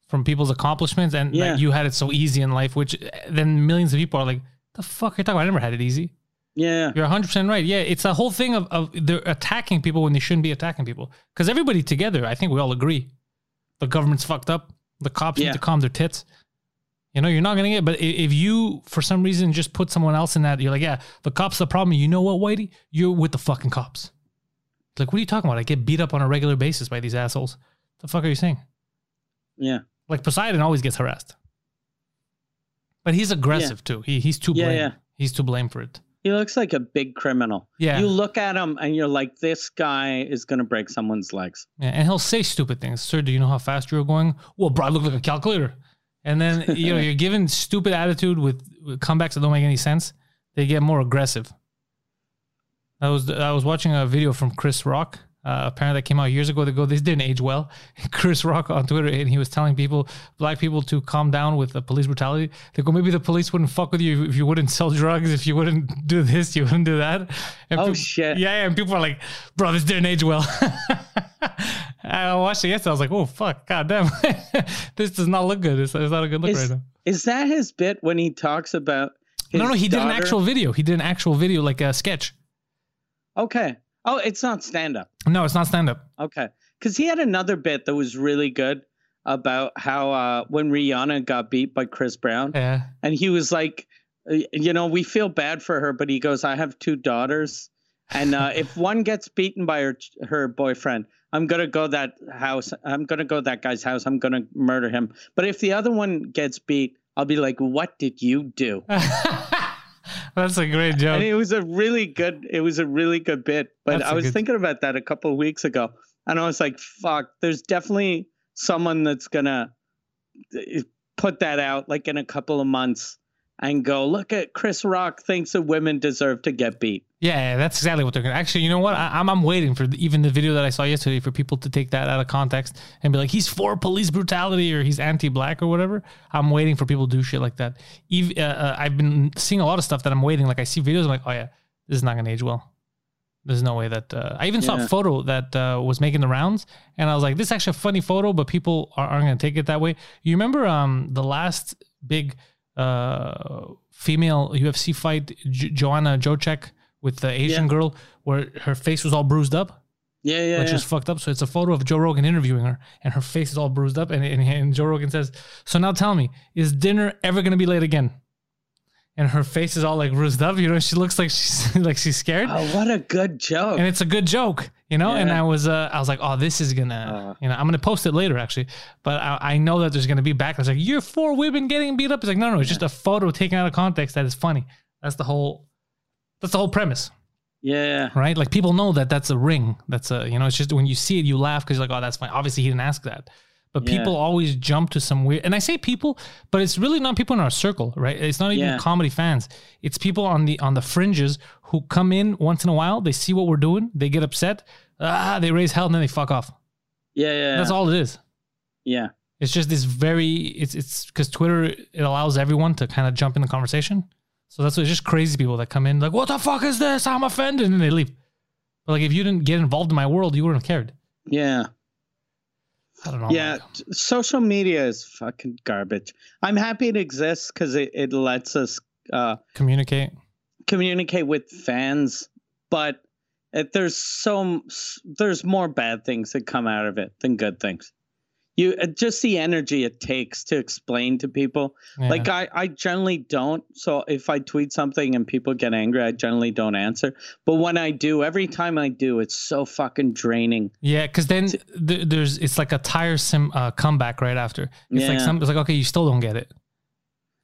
from people's accomplishments, and Yeah. that you had it so easy in life. Which then millions of people are like, "The fuck are you talking about? I never had it easy." yeah. You're 100 percent right. Yeah, it's a whole thing of, of they're attacking people when they shouldn't be attacking people. Because everybody together, I think we all agree, the government's fucked up. The cops Yeah. need to calm their tits. You know, you're not gonna get. But if you, for some reason, just put someone else in that, you're like, yeah, the cops the problem. You know what, Whitey? You're with the fucking cops. It's like, what are you talking about? I get beat up on a regular basis by these assholes. The fuck are you saying? Yeah. Like Poseidon always gets harassed, but he's aggressive too. He he's too Yeah, blame. yeah. He's to blame for it. He looks like a big criminal. Yeah. You look at him and you're like, this guy is going to break someone's legs. Yeah, and he'll say stupid things. Sir, do you know how fast you're going? Well, bro, I look like a calculator. And then you know you're given stupid attitude with, with comebacks that don't make any sense. They get more aggressive. I was I was watching a video from Chris Rock. Uh, apparently, that came out years ago. They go, this didn't age well. Chris Rock on Twitter, and he was telling people, black people, to calm down with the police brutality. They go, maybe the police wouldn't fuck with you if you wouldn't sell drugs, if you wouldn't do this, you wouldn't do that. And Oh, shit. Yeah, yeah, and people are like, bro, this didn't age well. I watched it yesterday. I was like, oh fuck, goddamn, this does not look good. It's, it's not a good look Is, right now. is that his bit when he talks about No, no, he did an actual video. He did an actual video, like a sketch. Okay. Oh, it's not stand up. No, it's not stand up. Okay. Because he had another bit that was really good about how uh, when Rihanna got beat by Chris Brown, Yeah. and he was like, uh, you know, we feel bad for her, but he goes, I have two daughters. And uh, if one gets beaten by her her boyfriend, I'm gonna go that house. I'm gonna go that guy's house. I'm gonna murder him. But if the other one gets beat, I'll be like, "What did you do?" That's a great joke. And it was a really good. It was a really good bit. But That's I was good- thinking about that a couple of weeks ago, and I was like, "Fuck!" There's definitely someone that's gonna uh, put that out like in a couple of months and go, "Look at Chris Rock thinks that women deserve to get beat." Yeah, yeah, that's exactly what they're going to. Actually, you know what? I, I'm, I'm waiting for the, even the video that I saw yesterday for people to take that out of context and be like, he's for police brutality or he's anti black or whatever. I'm waiting for people to do shit like that. Eve, uh, uh, I've been seeing a lot of stuff that I'm waiting. Like, I see videos, I'm like, oh, yeah, this is not going to age well. There's no way that. Uh, I even saw a photo that uh, was making the rounds, and I was like, this is actually a funny photo, but people are, aren't going to take it that way. You remember um, the last big uh, female UFC fight, J- Joanna Jocek? with the Asian Yeah. girl where her face was all bruised up, Yeah, yeah, like yeah. was fucked up. So it's a photo of Joe Rogan interviewing her, and her face is all bruised up. And, and, and Joe Rogan says, "So now tell me, is dinner ever gonna be late again?" And her face is all like bruised up. You know, she looks like she's like she's scared. Oh, what a good joke! And it's a good joke, you know. And I was, uh, I was like, "Oh, this is gonna, Uh. you know, I'm gonna post it later, actually." But I, I know that there's gonna be backlash. Like, you're for women getting beat up. It's like, no, no, it's just a photo taken out of context that is funny. That's the whole. That's the whole premise yeah, right? Like people know that that's a ring. That's a you know. It's just when you see it, you laugh because you're like, oh, that's fine. Obviously, he didn't ask that. But Yeah. people always jump to some weird, and I say people, but it's really not people in our circle, right? It's not even Yeah. comedy fans. It's people on the on the fringes who come in once in a while. They see what we're doing, they get upset, ah, they raise hell, and then they fuck off. yeah, yeah. That's all it is. Yeah, It's just this very. It's it's because Twitter it allows everyone to kind of jump in the conversation. So that's what, it's just crazy people that come in like, what the fuck is this? I'm offended, and they leave. But like, if you didn't get involved in my world, you wouldn't have cared. yeah. I don't know. Yeah, t- social media is fucking garbage. I'm happy it exists because it, it lets us uh, communicate. communicate with fans, but it, there's so there's more bad things that come out of it than good things. You uh, just the energy it takes to explain to people. Yeah. Like I, I generally don't. So if I tweet something and people get angry, I generally don't answer. But when I do, every time I do, it's so fucking draining. yeah, because then th- there's it's like a tiresome uh, comeback right after. It's like some. It's like okay, you still don't get it,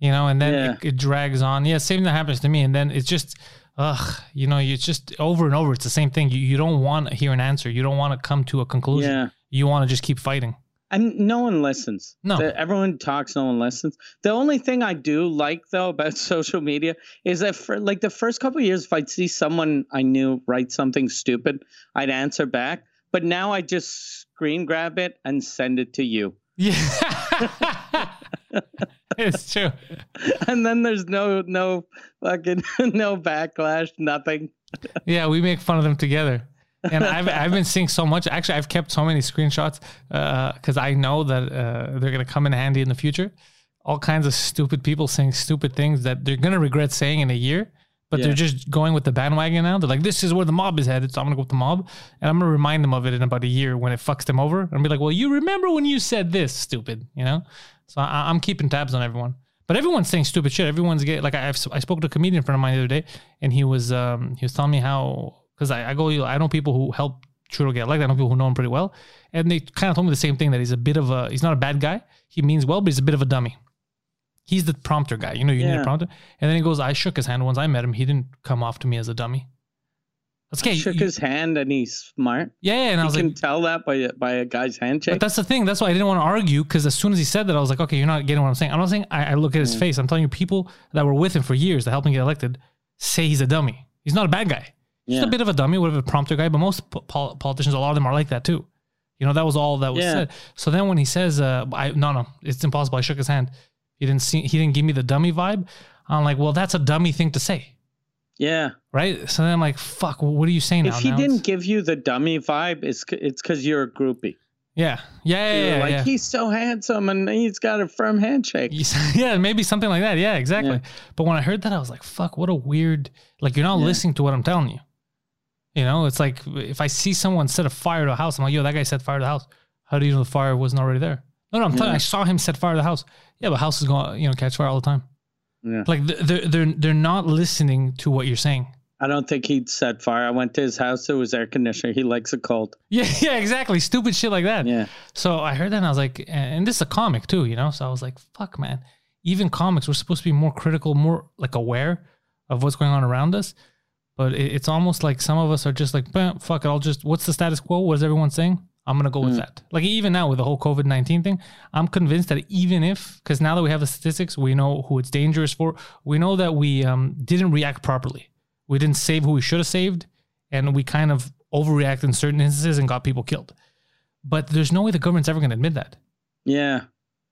you know, and then Yeah. it, it drags on. Yeah, same thing happens to me, and then it's just. Ugh, you know, it's just over and over. It's the same thing. You, you don't want to hear an answer. You don't want to come to a conclusion. Yeah. You want to just keep fighting. And no one listens. No. The- everyone talks, no one listens. The only thing I do like though about social media is that for like the first couple of years, if I'd see someone I knew write something stupid, I'd answer back. But now I just screen grab it and send it to you. Yeah. it's true. And then there's no no fucking no backlash, nothing. Yeah, we make fun of them together. And I've I've been seeing so much. Actually, I've kept so many screenshots because I know that uh, they're gonna come in handy in the future. All kinds of stupid people saying stupid things that they're gonna regret saying in a year, but Yeah. they're just going with the bandwagon now. They're like, "This is where the mob is headed," so I'm gonna go with the mob, and I'm gonna remind them of it in about a year when it fucks them over, and be like, "Well, you remember when you said this, stupid?" You know. So I, I'm keeping tabs on everyone. But everyone's saying stupid shit. Everyone's get like I, I spoke to a comedian friend of mine the other day, and he was um, he was telling me how because I, I go I know people who help Trudeau get elected. I know people who know him pretty well, and they kind of told me the same thing that he's a bit of a he's not a bad guy. He means well, but he's a bit of a dummy. He's the prompter guy. You know, you need a prompter. And then he goes, I shook his hand once I met him. He didn't come off to me as a dummy. That's okay. Shook you- his hand and he's smart. yeah, yeah, and I You was can like, tell that by a- by a guy's handshake. But that's the thing. That's why I didn't want to argue because as soon as he said that, I was like, okay, you're not getting what I'm saying. I'm not saying I, I look at his mm. face. I'm telling you, people that were with him for years that helped him get elected say he's a dummy. He's not a bad guy. Just Yeah. a bit of a dummy, whatever, prompter guy. But most po- pol- politicians, a lot of them are like that too. You know, that was all that was Yeah. said. So then when he says, uh, I, no, no, it's impossible. I shook his hand. He didn't see, he didn't give me the dummy vibe. I'm like, well, that's a dummy thing to say. yeah. Right. So then I'm like, fuck, what are you saying now? If he Now didn't it's- give you the dummy vibe, it's it's because you're a groupie. yeah. Yeah. Yeah. Yeah, like yeah. he's so handsome and he's got a firm handshake. yeah, maybe something like that. Yeah, exactly. But when I heard that, I was like, fuck, what a weird, like, you're not listening to what I'm telling you. You know, it's like if I see someone set a fire to a house, I'm like, yo, that guy set fire to the house. How do you know the fire wasn't already there? No, no, I'm telling you, I saw him set fire to the house. Yeah, but house is going, you know, catch fire all the time. Yeah. Like they're they're they're not listening to what you're saying. I don't think he'd set fire. I went to his house. There was air conditioner. He likes it cold. Yeah, yeah, exactly. Stupid shit like that. Yeah. So I heard that and I was like, and this is a comic too, you know? So I was like, fuck, man. Even comics, we're supposed to be more critical, more like aware of what's going on around us. But it, it's almost like some of us are just like, fuck it, I'll just, what's the status quo? What is everyone saying? I'm going to go with that. Like even now with the whole COVID 19 thing, I'm convinced that even if, because now that we have the statistics, we know who it's dangerous for, we know that we um, didn't react properly. We didn't save who we should have saved. And we kind of overreacted in certain instances and got people killed. But there's no way the government's ever going to admit that. Yeah.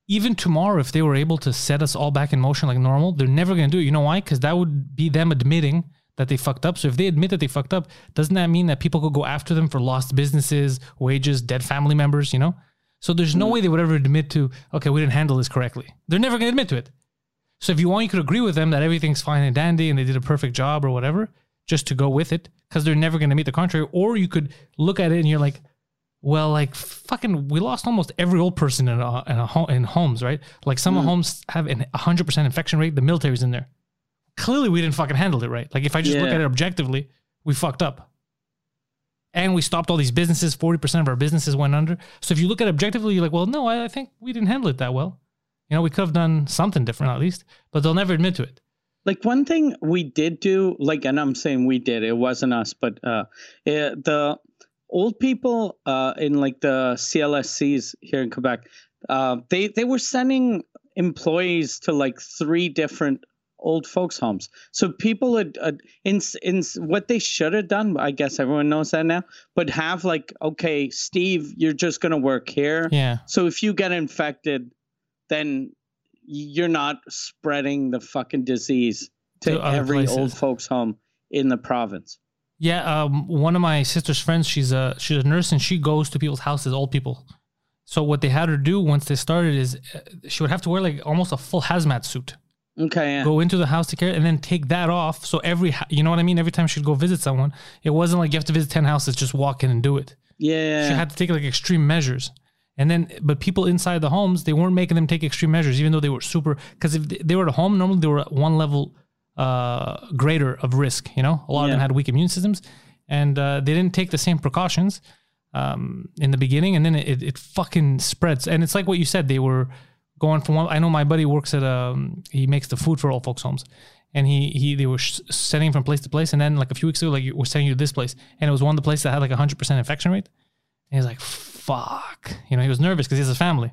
Even tomorrow, if they were able to set us all back in motion like normal, they're never going to do it. You know why? Because that would be them admitting that they fucked up. So if they admit that they fucked up, doesn't that mean that people could go after them for lost businesses, wages, dead family members, you know? So there's no mm. way they would ever admit to, okay, we didn't handle this correctly. They're never going to admit to it. So if you want, you could agree with them that everything's fine and dandy and they did a perfect job or whatever, just to go with it, because they're never going to meet the contrary. Or you could look at it and you're like, well, like fucking, we lost almost every old person in a, in a home, in homes, right? Like some mm. homes have an 100% infection rate. The military's in there. Clearly, we didn't fucking handle it right. Like if I just look at it objectively, we fucked up. And we stopped all these businesses. 40% of our businesses went under. So if you look at it objectively, you're like, well, no, I, I think we didn't handle it that well. You know, we could have done something different at least, but they'll never admit to it. Like one thing we did do, like, and I'm saying we did, it wasn't us, but uh, eh, the old people uh, in like the CLSCs here in Quebec, uh, they they were sending employees to like three different old folks' homes. So people had uh, in in what they should have done. I guess everyone knows that now, but have like, okay, Steve, you're just gonna work here. Yeah. So if you get infected, then you're not spreading the fucking disease to, To every old folks' home in the province. Yeah, um, one of my sister's friends, she's a she's a nurse and she goes to people's houses, old people. So what they had her do once they started is uh, she would have to wear like almost a full hazmat suit, Okay, yeah. go into the house to care, and then take that off. So every you know what I mean. Every time she'd go visit someone, it wasn't like you have to visit ten houses, just walk in and do it. yeah. She had to take like extreme measures. And then, but people inside the homes, they weren't making them take extreme measures, even though they were super. Because if they- were at home, normally they were at one level uh, greater of risk. You know, a lot of them had weak immune systems, and uh, they didn't take the same precautions um, in the beginning, and then it, it fucking spreads. And it's like what you said; they were going from one. I know my buddy works at um, he makes the food for old folks' homes. And he, he they were sh- sending from place to place, and then like a few weeks ago, like we're sending you to this place, and it was one of the places that had like a hundred percent infection rate. And he's like, fuck. You know, he was nervous because he has a family.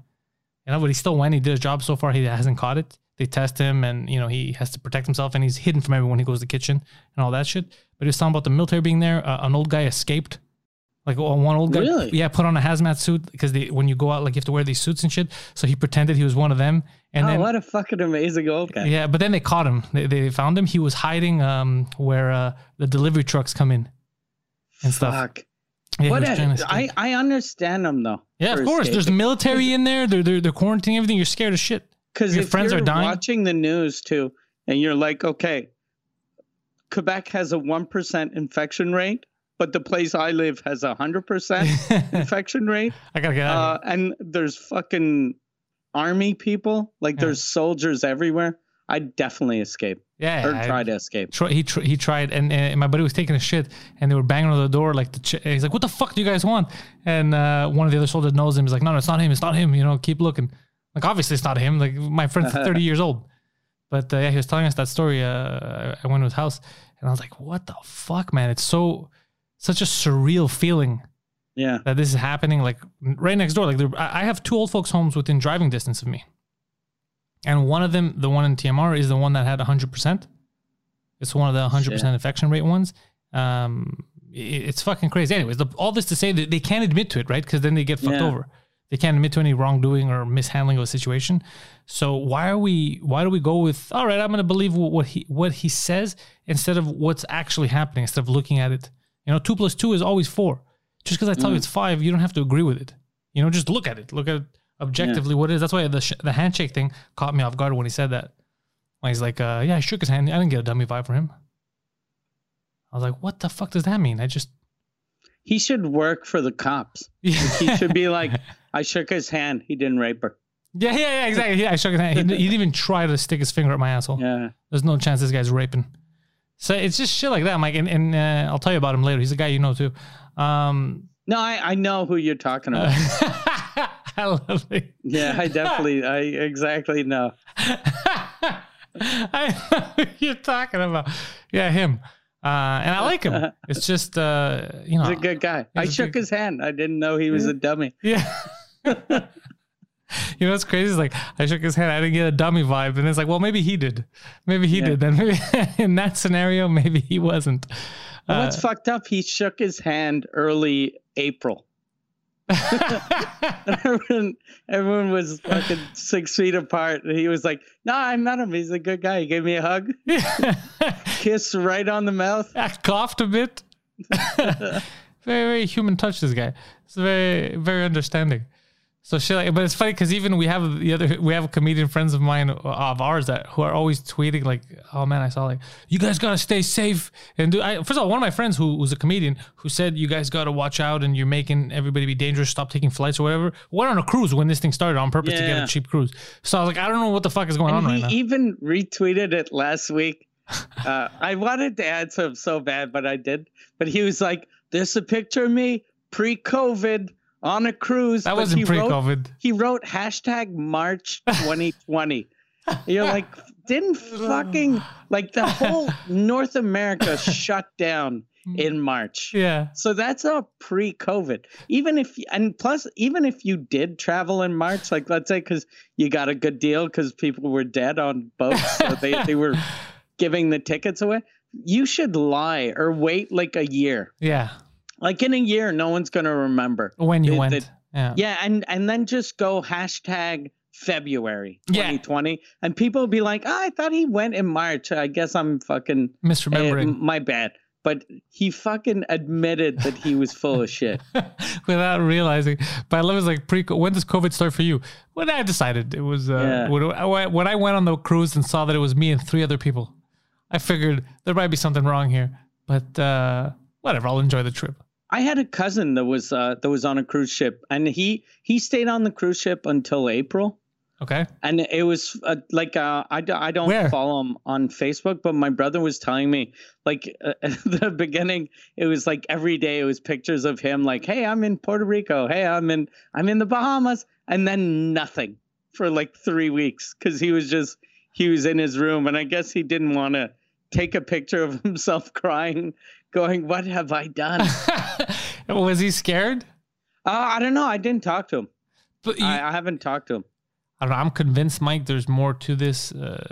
You know, but he still went. He did his job so far. He hasn't caught it. They test him and, you know, he has to protect himself and he's hidden from everyone. He goes to the kitchen and all that shit. But he was talking about the military being there. Uh, an old guy escaped. Like oh, one old guy, Really? yeah, put on a hazmat suit because when you go out, like you have to wear these suits and shit. So he pretended he was one of them, and oh, then what a fucking amazing old guy. yeah, but then they caught him. They, they found him. He was hiding um, where uh, the delivery trucks come in and stuff. Fuck. Yeah, What a- I. I understand them though. yeah, of course. There's escaping. military in there. They're they're, they're quarantining everything. You're scared of shit. Because Your friends you're are dying? watching the news too, and you're like, okay, Quebec has a one percent infection rate, but the place I live has a hundred percent infection rate, I gotta get out. uh, and there's fucking army people, like Yeah. there's soldiers everywhere. I'd definitely escape Yeah, or I- try to escape. Try, he tr- he tried, and, and my buddy was taking a shit, and they were banging on the door. Like the ch- he's like, "What the fuck do you guys want?" And uh, one of the other soldiers knows him. He's like, "No, no, it's not him. It's not him. You know, keep looking." Like obviously it's not him. Like my friend's thirty years old, but uh, yeah, he was telling us that story. Uh, I went to his house, and I was like, "What the fuck, man? It's so such a surreal feeling Yeah, that this is happening like right next door. Like there- I have two old folks' homes within driving distance of me, and one of them, the one in TMR, is the one that had hundred percent. It's one of the hundred percent infection rate ones. Um, i- it's fucking crazy. Anyways, the, all this to say that they can't admit to it, right? Because then they get fucked Yeah. over. They can't admit to any wrongdoing or mishandling of a situation. So why are we? Why do we go with? All right, I'm going to believe what what he what he says instead of what's actually happening. Instead of looking at it, you know, two plus two is always four. Just because I tell you it's five, you don't have to agree with it. You know, just look at it. Look at objectively what it is. That's why the sh- the handshake thing caught me off guard when he said that. When he's like, uh, "Yeah, I shook his hand. I didn't get a dummy vibe from him." I was like, "What the fuck does that mean?" I just he should work for the cops. yeah, He should be like, I shook his hand. He didn't rape her. yeah, yeah, yeah, exactly. Yeah, I shook his hand. He, he didn't even try to stick his finger at my asshole. Yeah. There's no chance this guy's raping. So it's just shit like that, Mike. And, and uh, I'll tell you about him later. He's a guy you know too. Um, No, I, I know who you're talking about. I love it. yeah, I definitely, I exactly know. I know who you're talking about. Yeah, him. Uh, and I like him. It's just, uh, you know, He's a good guy. I shook his hand. I didn't know he was a dummy. yeah. you know what's crazy? It's like I shook his hand. I didn't get a dummy vibe, and it's like, well, maybe he did. Maybe he Yeah. did. Then maybe in that scenario, maybe he wasn't. But What's Uh, fucked up? He shook his hand early April. And everyone, everyone was fucking six feet apart. And he was like, No, I met him. He's a good guy. He gave me a hug, kiss right on the mouth. I coughed a bit. very, very human touch. This guy. It's very, very understanding. So shit, like, but it's funny because even we have the other, we have comedian friends of mine of ours that who are always tweeting like, "Oh man, I saw like you guys gotta stay safe." And do I, first of all, one of my friends who was a comedian who said you guys gotta watch out and you're making everybody be dangerous. Stop taking flights or whatever. Went on a cruise when this thing started on purpose to get a cheap cruise. So I was like, I don't know what the fuck is going on And right he now. even retweeted it last week. Uh, I wanted to answer him so bad, but I did. But he was like, "There's a picture of me pre-COVID on a cruise." that wasn't he wrote- pre-COVID. he wrote hashtag March 2020. You're like, didn't fucking like the whole North America shut down in March. Yeah. So that's all pre-COVID. Even if and plus, even if you did travel in March, like let's say because you got a good deal because people were dead on boats, so they they were giving the tickets away. You should lie or wait like a year. Yeah. Like in a year, no one's gonna remember When you The- went. the- yeah. yeah, and and then just go hashtag February Yeah. 2020, and people will be like, oh, "I thought he went in March. I guess I'm fucking Misremembering. eh, my bad." But he fucking admitted that he was full of shit. without realizing. But I love it's like pre. When does COVID start for you? When I decided it was uh, Yeah. when, I, when I went on the cruise and saw that it was me and three other people, I figured there might be something wrong here. But uh, whatever, I'll enjoy the trip. I had a cousin that was uh, that was on a cruise ship, and he he stayed on the cruise ship until April. Okay. And it was uh, like uh, I, I don't Where? follow him on Facebook, but my brother was telling me like uh, at the beginning it was like every day it was pictures of him like hey I'm in Puerto Rico hey I'm in I'm in the Bahamas and then nothing for like three weeks because he was just he was in his room and I guess he didn't want to take a picture of himself crying going what have I done uh, was he scared? I don't know I didn't talk to him But you, I, I haven't talked to him I don't know. I'm convinced, Mike. There's more to this. Uh,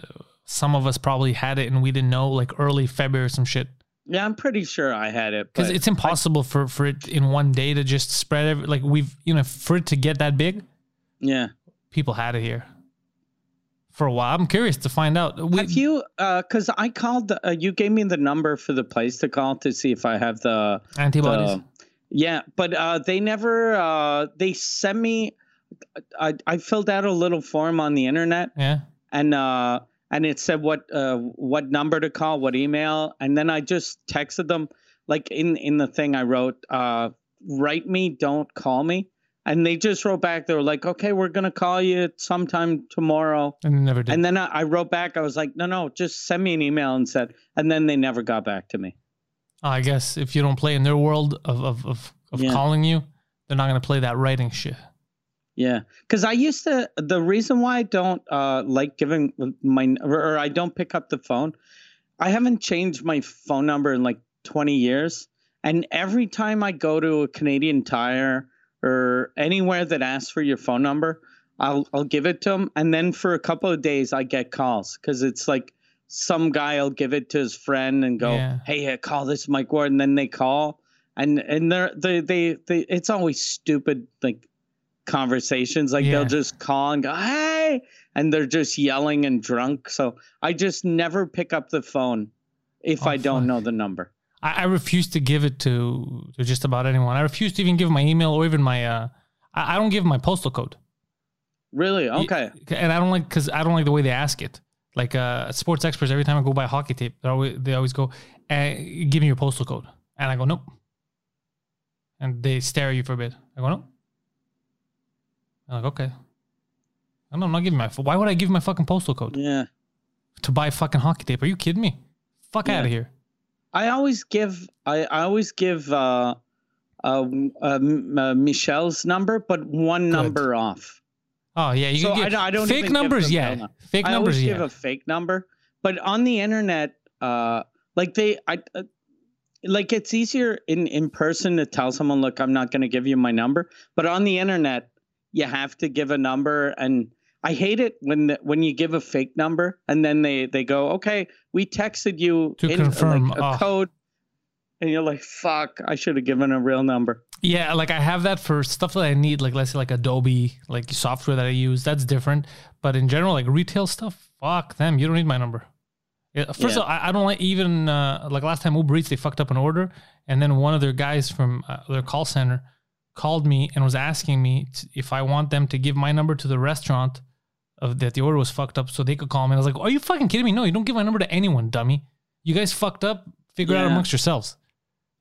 some of us probably had it and we didn't know, like early February or some shit. yeah I'm pretty sure I had it Because it's impossible for for it in one day to just spread. Every, like we've, you know, for it to get that big, yeah people had it here for a while. I'm curious to find out. We, Have you? Because I called. Uh, you gave me the number for the place to call to see if I have the. antibodies? the Yeah, but uh, they never. Uh, they sent me. I I filled out a little form on the internet, Yeah. and uh, and it said what uh, what number to call, what email, and then I just texted them. Like in in the thing I wrote, uh, write me, don't call me, and they just wrote back. They were like, okay, we're gonna call you sometime tomorrow. And they never did. And then I, I wrote back. I was like, no, no, just send me an email and said. And then they never got back to me. I guess if you don't play in their world of of of, of Yeah. calling you, they're not gonna play that writing shit. Yeah, because I used to. The reason why I don't uh, like giving my or I don't pick up the phone, I haven't changed my phone number in like twenty years, and every time I go to a Canadian Tire or anywhere that asks for your phone number, I'll I'll give it to them, and then for a couple of days I get calls because it's like some guy will give it to his friend and go, Yeah. "Hey, uh, call this Mike Ward," and then they call, and and they're they they, they it's always stupid like conversations like Yeah. they'll just call and go hey and they're just yelling and drunk so i just never pick up the phone if Oh, i don't fuck. know the number I, I refuse to give it to, to just about anyone. I refuse to even give my email or even my. Uh, I, I don't give my postal code. really okay And I don't like because I don't like the way they ask it. Like uh, sports experts, every time I go buy hockey tape, they always, they always go, eh, "Give me your postal code," and I go, "Nope," and they stare at you for a bit. I go, "Nope." I'm like, "Okay." I'm I'm not giving my. Why would I give my fucking postal code yeah to buy fucking hockey tape? Are you kidding me? Fuck Yeah. out of here. I always give i, I always give uh uh, uh, uh michelle's number but one number off Oh yeah, you so can I, don't- I don't fake numbers. Yeah, fake I numbers. always Yeah, give a fake number, but on the internet, uh, like they, I, uh, like it's easier in in person to tell someone, look, I'm not going to give you my number, but on the internet, you have to give a number, and I hate it when the, when you give a fake number and then they they go, okay, we texted you To in, confirm, like, a oh. code, and you're like, fuck, I should have given a real number. Yeah, like I have that for stuff that I need, like let's say like Adobe, like software that I use. That's different. But in general, like retail stuff, fuck them. You don't need my number. First Yeah. of all, I, I don't like even uh, like last time Uber Eats they fucked up an order, and then one of their guys from uh, their call center called me and was asking me t if I want them to give my number to the restaurant of that the order was fucked up, so they could call me. And I was like, "Are you fucking kidding me? No, you don't give my number to anyone, dummy. You guys fucked up. Figure it out amongst yourselves."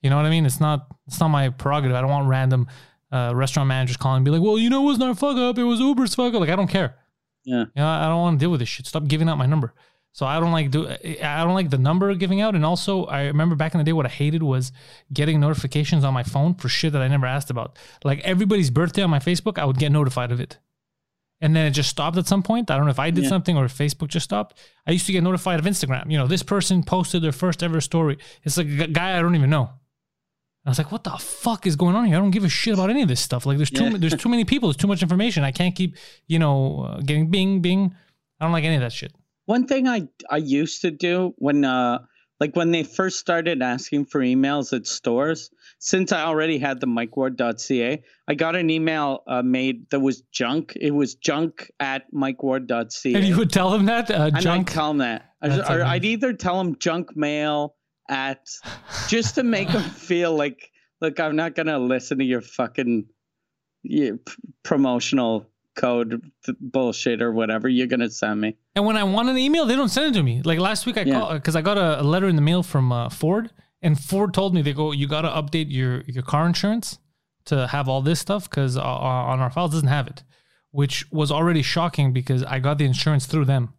You know what I mean? It's not it's not my prerogative. I don't want random uh, restaurant managers calling and be like, "Well, you know, it wasn't our fuck up. It was Uber's fuck up." Like I don't care. Yeah. You know, I don't want to deal with this shit. Stop giving out my number. So I don't like do I don't like the number giving out. And also, I remember back in the day, what I hated was getting notifications on my phone for shit that I never asked about. Like everybody's birthday on my Facebook, I would get notified of it. And then it just stopped at some point. I don't know if I did Yeah. something or if Facebook just stopped. I used to get notified of Instagram. You know, this person posted their first ever story. It's like a guy I don't even know. I was like, what the fuck is going on here? I don't give a shit about any of this stuff. Like, there's too Yeah. there's too many people. There's too much information. I can't keep, you know, uh, getting bing bing. I don't like any of that shit. One thing I I used to do when uh like when they first started asking for emails at stores, since I already had the mikeward.ca, I got an email uh, made that was junk. It was junk at mikeward.ca. And you would tell them that uh, and I'd junk. tell them that. That's or I'd either tell them junk mail at just to make them feel like, look, I'm not gonna listen to your fucking p- promotional code th- bullshit or whatever you're gonna send me. And when I want an email, they don't send it to me. Like last week, I Yeah. called because I got a, a letter in the mail from uh, Ford, and Ford told me they go, you got to update your your car insurance to have all this stuff because uh, on our files doesn't have it, which was already shocking because I got the insurance through them.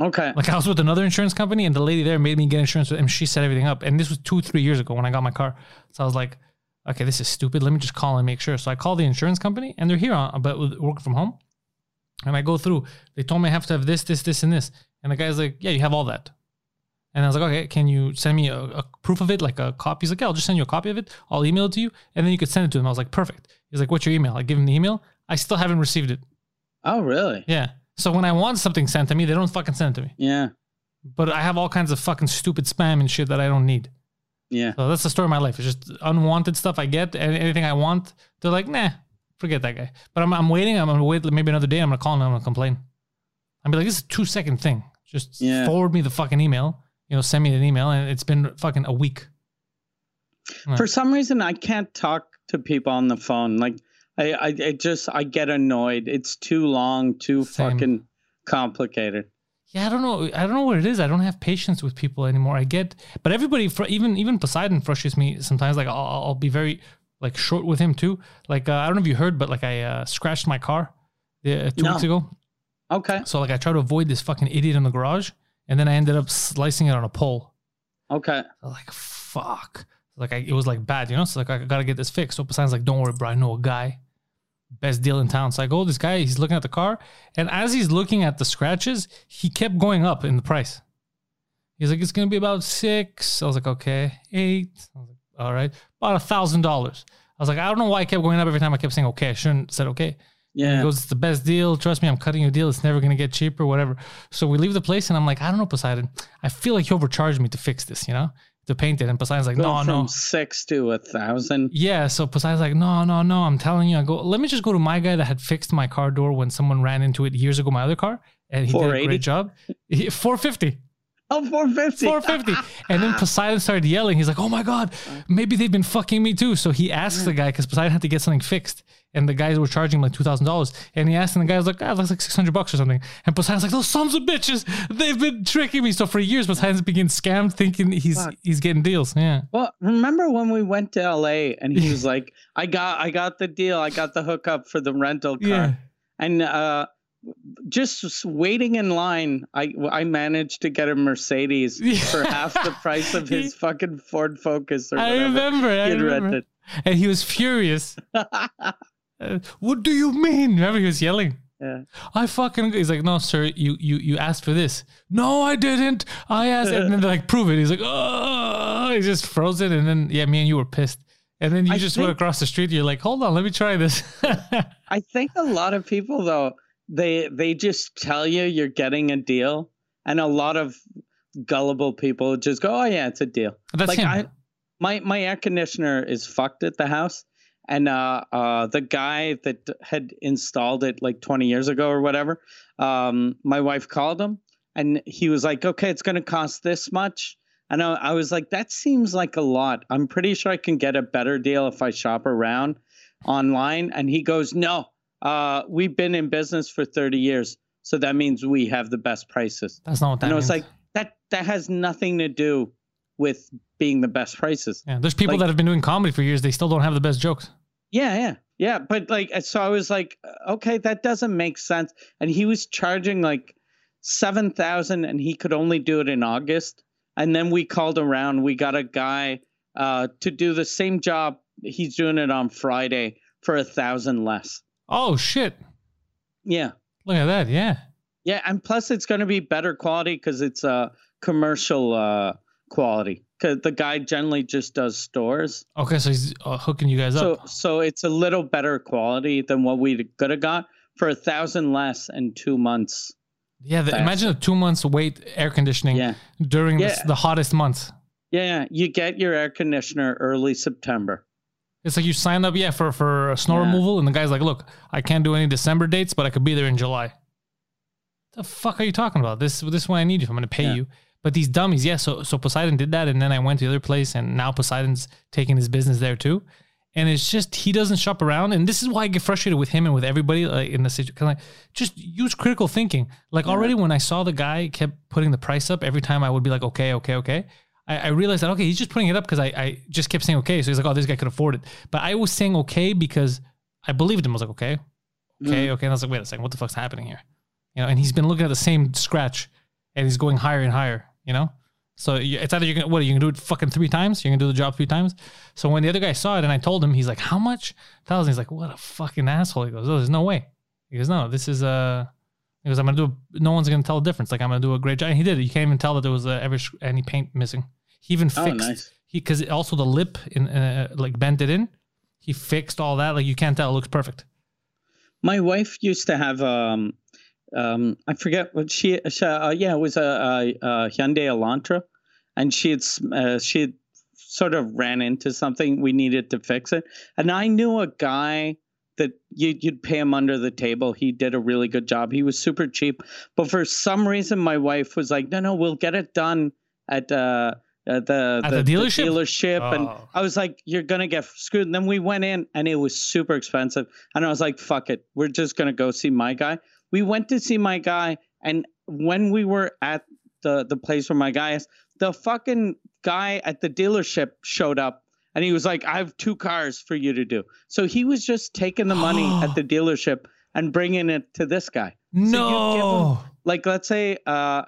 Okay. Like I was with another insurance company, and the lady there made me get insurance with them. She set everything up, and this was two, three years ago when I got my car. So I was like, okay, this is stupid. Let me just call and make sure. So I call the insurance company, and they're here on, but working from home. And I go through. They told me I have to have this, this, this, and this. And the guy's like, yeah, you have all that. And I was like, okay, can you send me a, a proof of it, like a copy? He's like, yeah, I'll just send you a copy of it. I'll email it to you, and then you could send it to him. I was like, perfect. He's like, what's your email? I give him the email. I still haven't received it. Oh, really? Yeah. So when I want something sent to me, they don't fucking send it to me Yeah. but I have all kinds of fucking stupid spam and shit that I don't need. Yeah. So that's the story of my life. It's just unwanted stuff I get, and anything I want, they're like, nah, forget that guy. But I'm, I'm waiting. I'm gonna wait maybe another day. I'm gonna call him. I'm gonna complain. I'm be like, this is a two second thing. Just Yeah. forward me the fucking email. You know, send me an email, and it's been fucking a week. For some reason, I can't talk to people on the phone. Like I, I, I just I get annoyed. It's too long, too Same. fucking complicated. Yeah, I don't know. I don't know what it is. I don't have patience with people anymore. I get, but everybody, fr- even even Poseidon frustrates me sometimes. Like I'll, I'll be very like short with him too. Like uh, I don't know if you heard, but like I uh, scratched my car uh, two No. weeks ago. Okay, So like I try to avoid this fucking idiot in the garage, and then I ended up slicing it on a pole. okay. Like fuck. Like I, it was like bad, you know. So like I gotta get this fixed. So Poseidon's like, don't worry, bro. I know a guy, best deal in town. So I go, this guy, he's looking at the car, and as he's looking at the scratches, he kept going up in the price. He's like, it's gonna be about six. I was like, okay, eight. I was like, all right, about a thousand dollars. I was like, I don't know why I kept going up every time I kept saying okay. I shouldn't said okay. He Yeah. goes, it's the best deal. Trust me, I'm cutting you a deal. It's never gonna get cheaper, whatever. So we leave the place, and I'm like, I don't know, Poseidon. I feel like you overcharged me to fix this, you know, to paint it. And Poseidon's like, Going no, from no. six to a thousand. Yeah, so Poseidon's like, no, no, no. I'm telling you, I go. Let me just go to my guy that had fixed my car door when someone ran into it years ago, my other car, and he did a great job. Four fifty. Oh, 450. 450. And then Poseidon started yelling. He's like, oh my God, maybe they've been fucking me too. So he asks the guy, because Poseidon had to get something fixed. And the guys were charging him like $2,000. And he asked, and the guy was like, ah, that's like 600 bucks or something. And Poseidon's like, those sons of bitches, they've been tricking me. So for years, Poseidon's been getting scammed thinking he's Fuck. he's getting deals. Yeah. Well, remember when we went to LA and he was like, "I got, I got the deal. I got the hookup for the rental car." Yeah. And uh, just waiting in line, I I managed to get a Mercedes Yeah. for half the price of his fucking Ford Focus or I whatever remember. I he had remember. And he was furious. Uh, what do you mean? Remember, he was yelling. Yeah. I fucking. He's like, no, sir, you you you asked for this. No, I didn't. I asked, and then they're like, prove it. He's like, oh, he just froze it, and then yeah, me and you were pissed. And then you I just went across the street. You're like, hold on, let me try this. I think a lot of people though they they just tell you you're getting a deal, and a lot of gullible people just go, "Oh yeah, it's a deal." That's like him. I, my my air conditioner is fucked at the house, and uh, uh, the guy that had installed it like 20 years ago or whatever, um, my wife called him, and he was like, "Okay, it's going to cost this much." And I, I was like, "That seems like a lot. I'm pretty sure I can get a better deal if I shop around online." And he goes, "No, uh, we've been in business for 30 years, so that means we have the best prices." That's not what that and was means. like, "That that has nothing to do with being the best prices." yeah, there's people like- that have been doing comedy for years. They still don't have the best jokes. Yeah, yeah, yeah. But like, so I was like, okay, that doesn't make sense. And he was charging like seven thousand, and he could only do it in August. And then we called around. We got a guy uh, to do the same job. He's doing it on Friday for a thousand less. Oh shit! Yeah, Look at that. Yeah. yeah, and plus it's going to be better quality because it's uh, commercial uh, quality. Because the guy generally just does stores. Okay, so he's uh, hooking you guys So up. so it's a little better quality than what we could have got for a thousand less in two months. Yeah, the, imagine a two months wait air conditioning Yeah. during Yeah. this, the hottest months. Yeah, yeah. You get your air conditioner early September. It's like you sign up, yeah, for for snow Yeah. removal, and the guy's like, "Look, I can't do any December dates, but I could be there in July." The fuck are you talking about? This this is when I need you. I'm going to pay Yeah. you. But these dummies, yeah. So so Poseidon did that, and then I went to the other place, and now Poseidon's taking his business there too. And it's just he doesn't shop around, and this is why I get frustrated with him and with everybody like, in the situation. Like, just use critical thinking. Like already when I saw the guy kept putting the price up every time, I would be like, okay, okay, okay. I, I realized that okay, he's just putting it up because I, I just kept saying okay. So he's like, oh, this guy could afford it. But I was saying okay because I believed him. I was like, okay, okay, okay. And I was like, wait a second, what the fuck's happening here? You know, and he's been looking at the same scratch, and he's going higher and higher. You know, so you, it's either you're gonna what you can do it fucking three times. You're gonna do the job three times. So when the other guy saw it, and I told him, he's like, how much? Thousand. He's like, what a fucking asshole. He goes, oh, there's no way. He goes, no, this is uh He goes, I'm gonna do. A, no one's gonna tell the difference. Like I'm gonna do a great job. And he did. You can't even tell that there was uh, ever any paint missing. He even Oh, fixed. nice. He because also the lip in uh, like bent it in. He fixed all that. Like you can't tell. It looks perfect. My wife used to have um um I forget what she, she uh, yeah it was a, a, a Hyundai Elantra, and she had uh, she had sort of ran into something we needed to fix it, and I knew a guy that you, you'd pay him under the table. He did a really good job. He was super cheap, but for some reason my wife was like, no no we'll get it done at uh at the, At the dealership? dealership, and Oh. I was like, "You're gonna get screwed." And then we went in, and it was super expensive, and I was like, "Fuck it, we're just gonna go see my guy." We went to see my guy, and when we were at the the place where my guy is, the fucking guy at the dealership showed up, and he was like, "I have two cars for you to do." So he was just taking the money at the dealership and bringing it to this guy. you give no. like let's say uh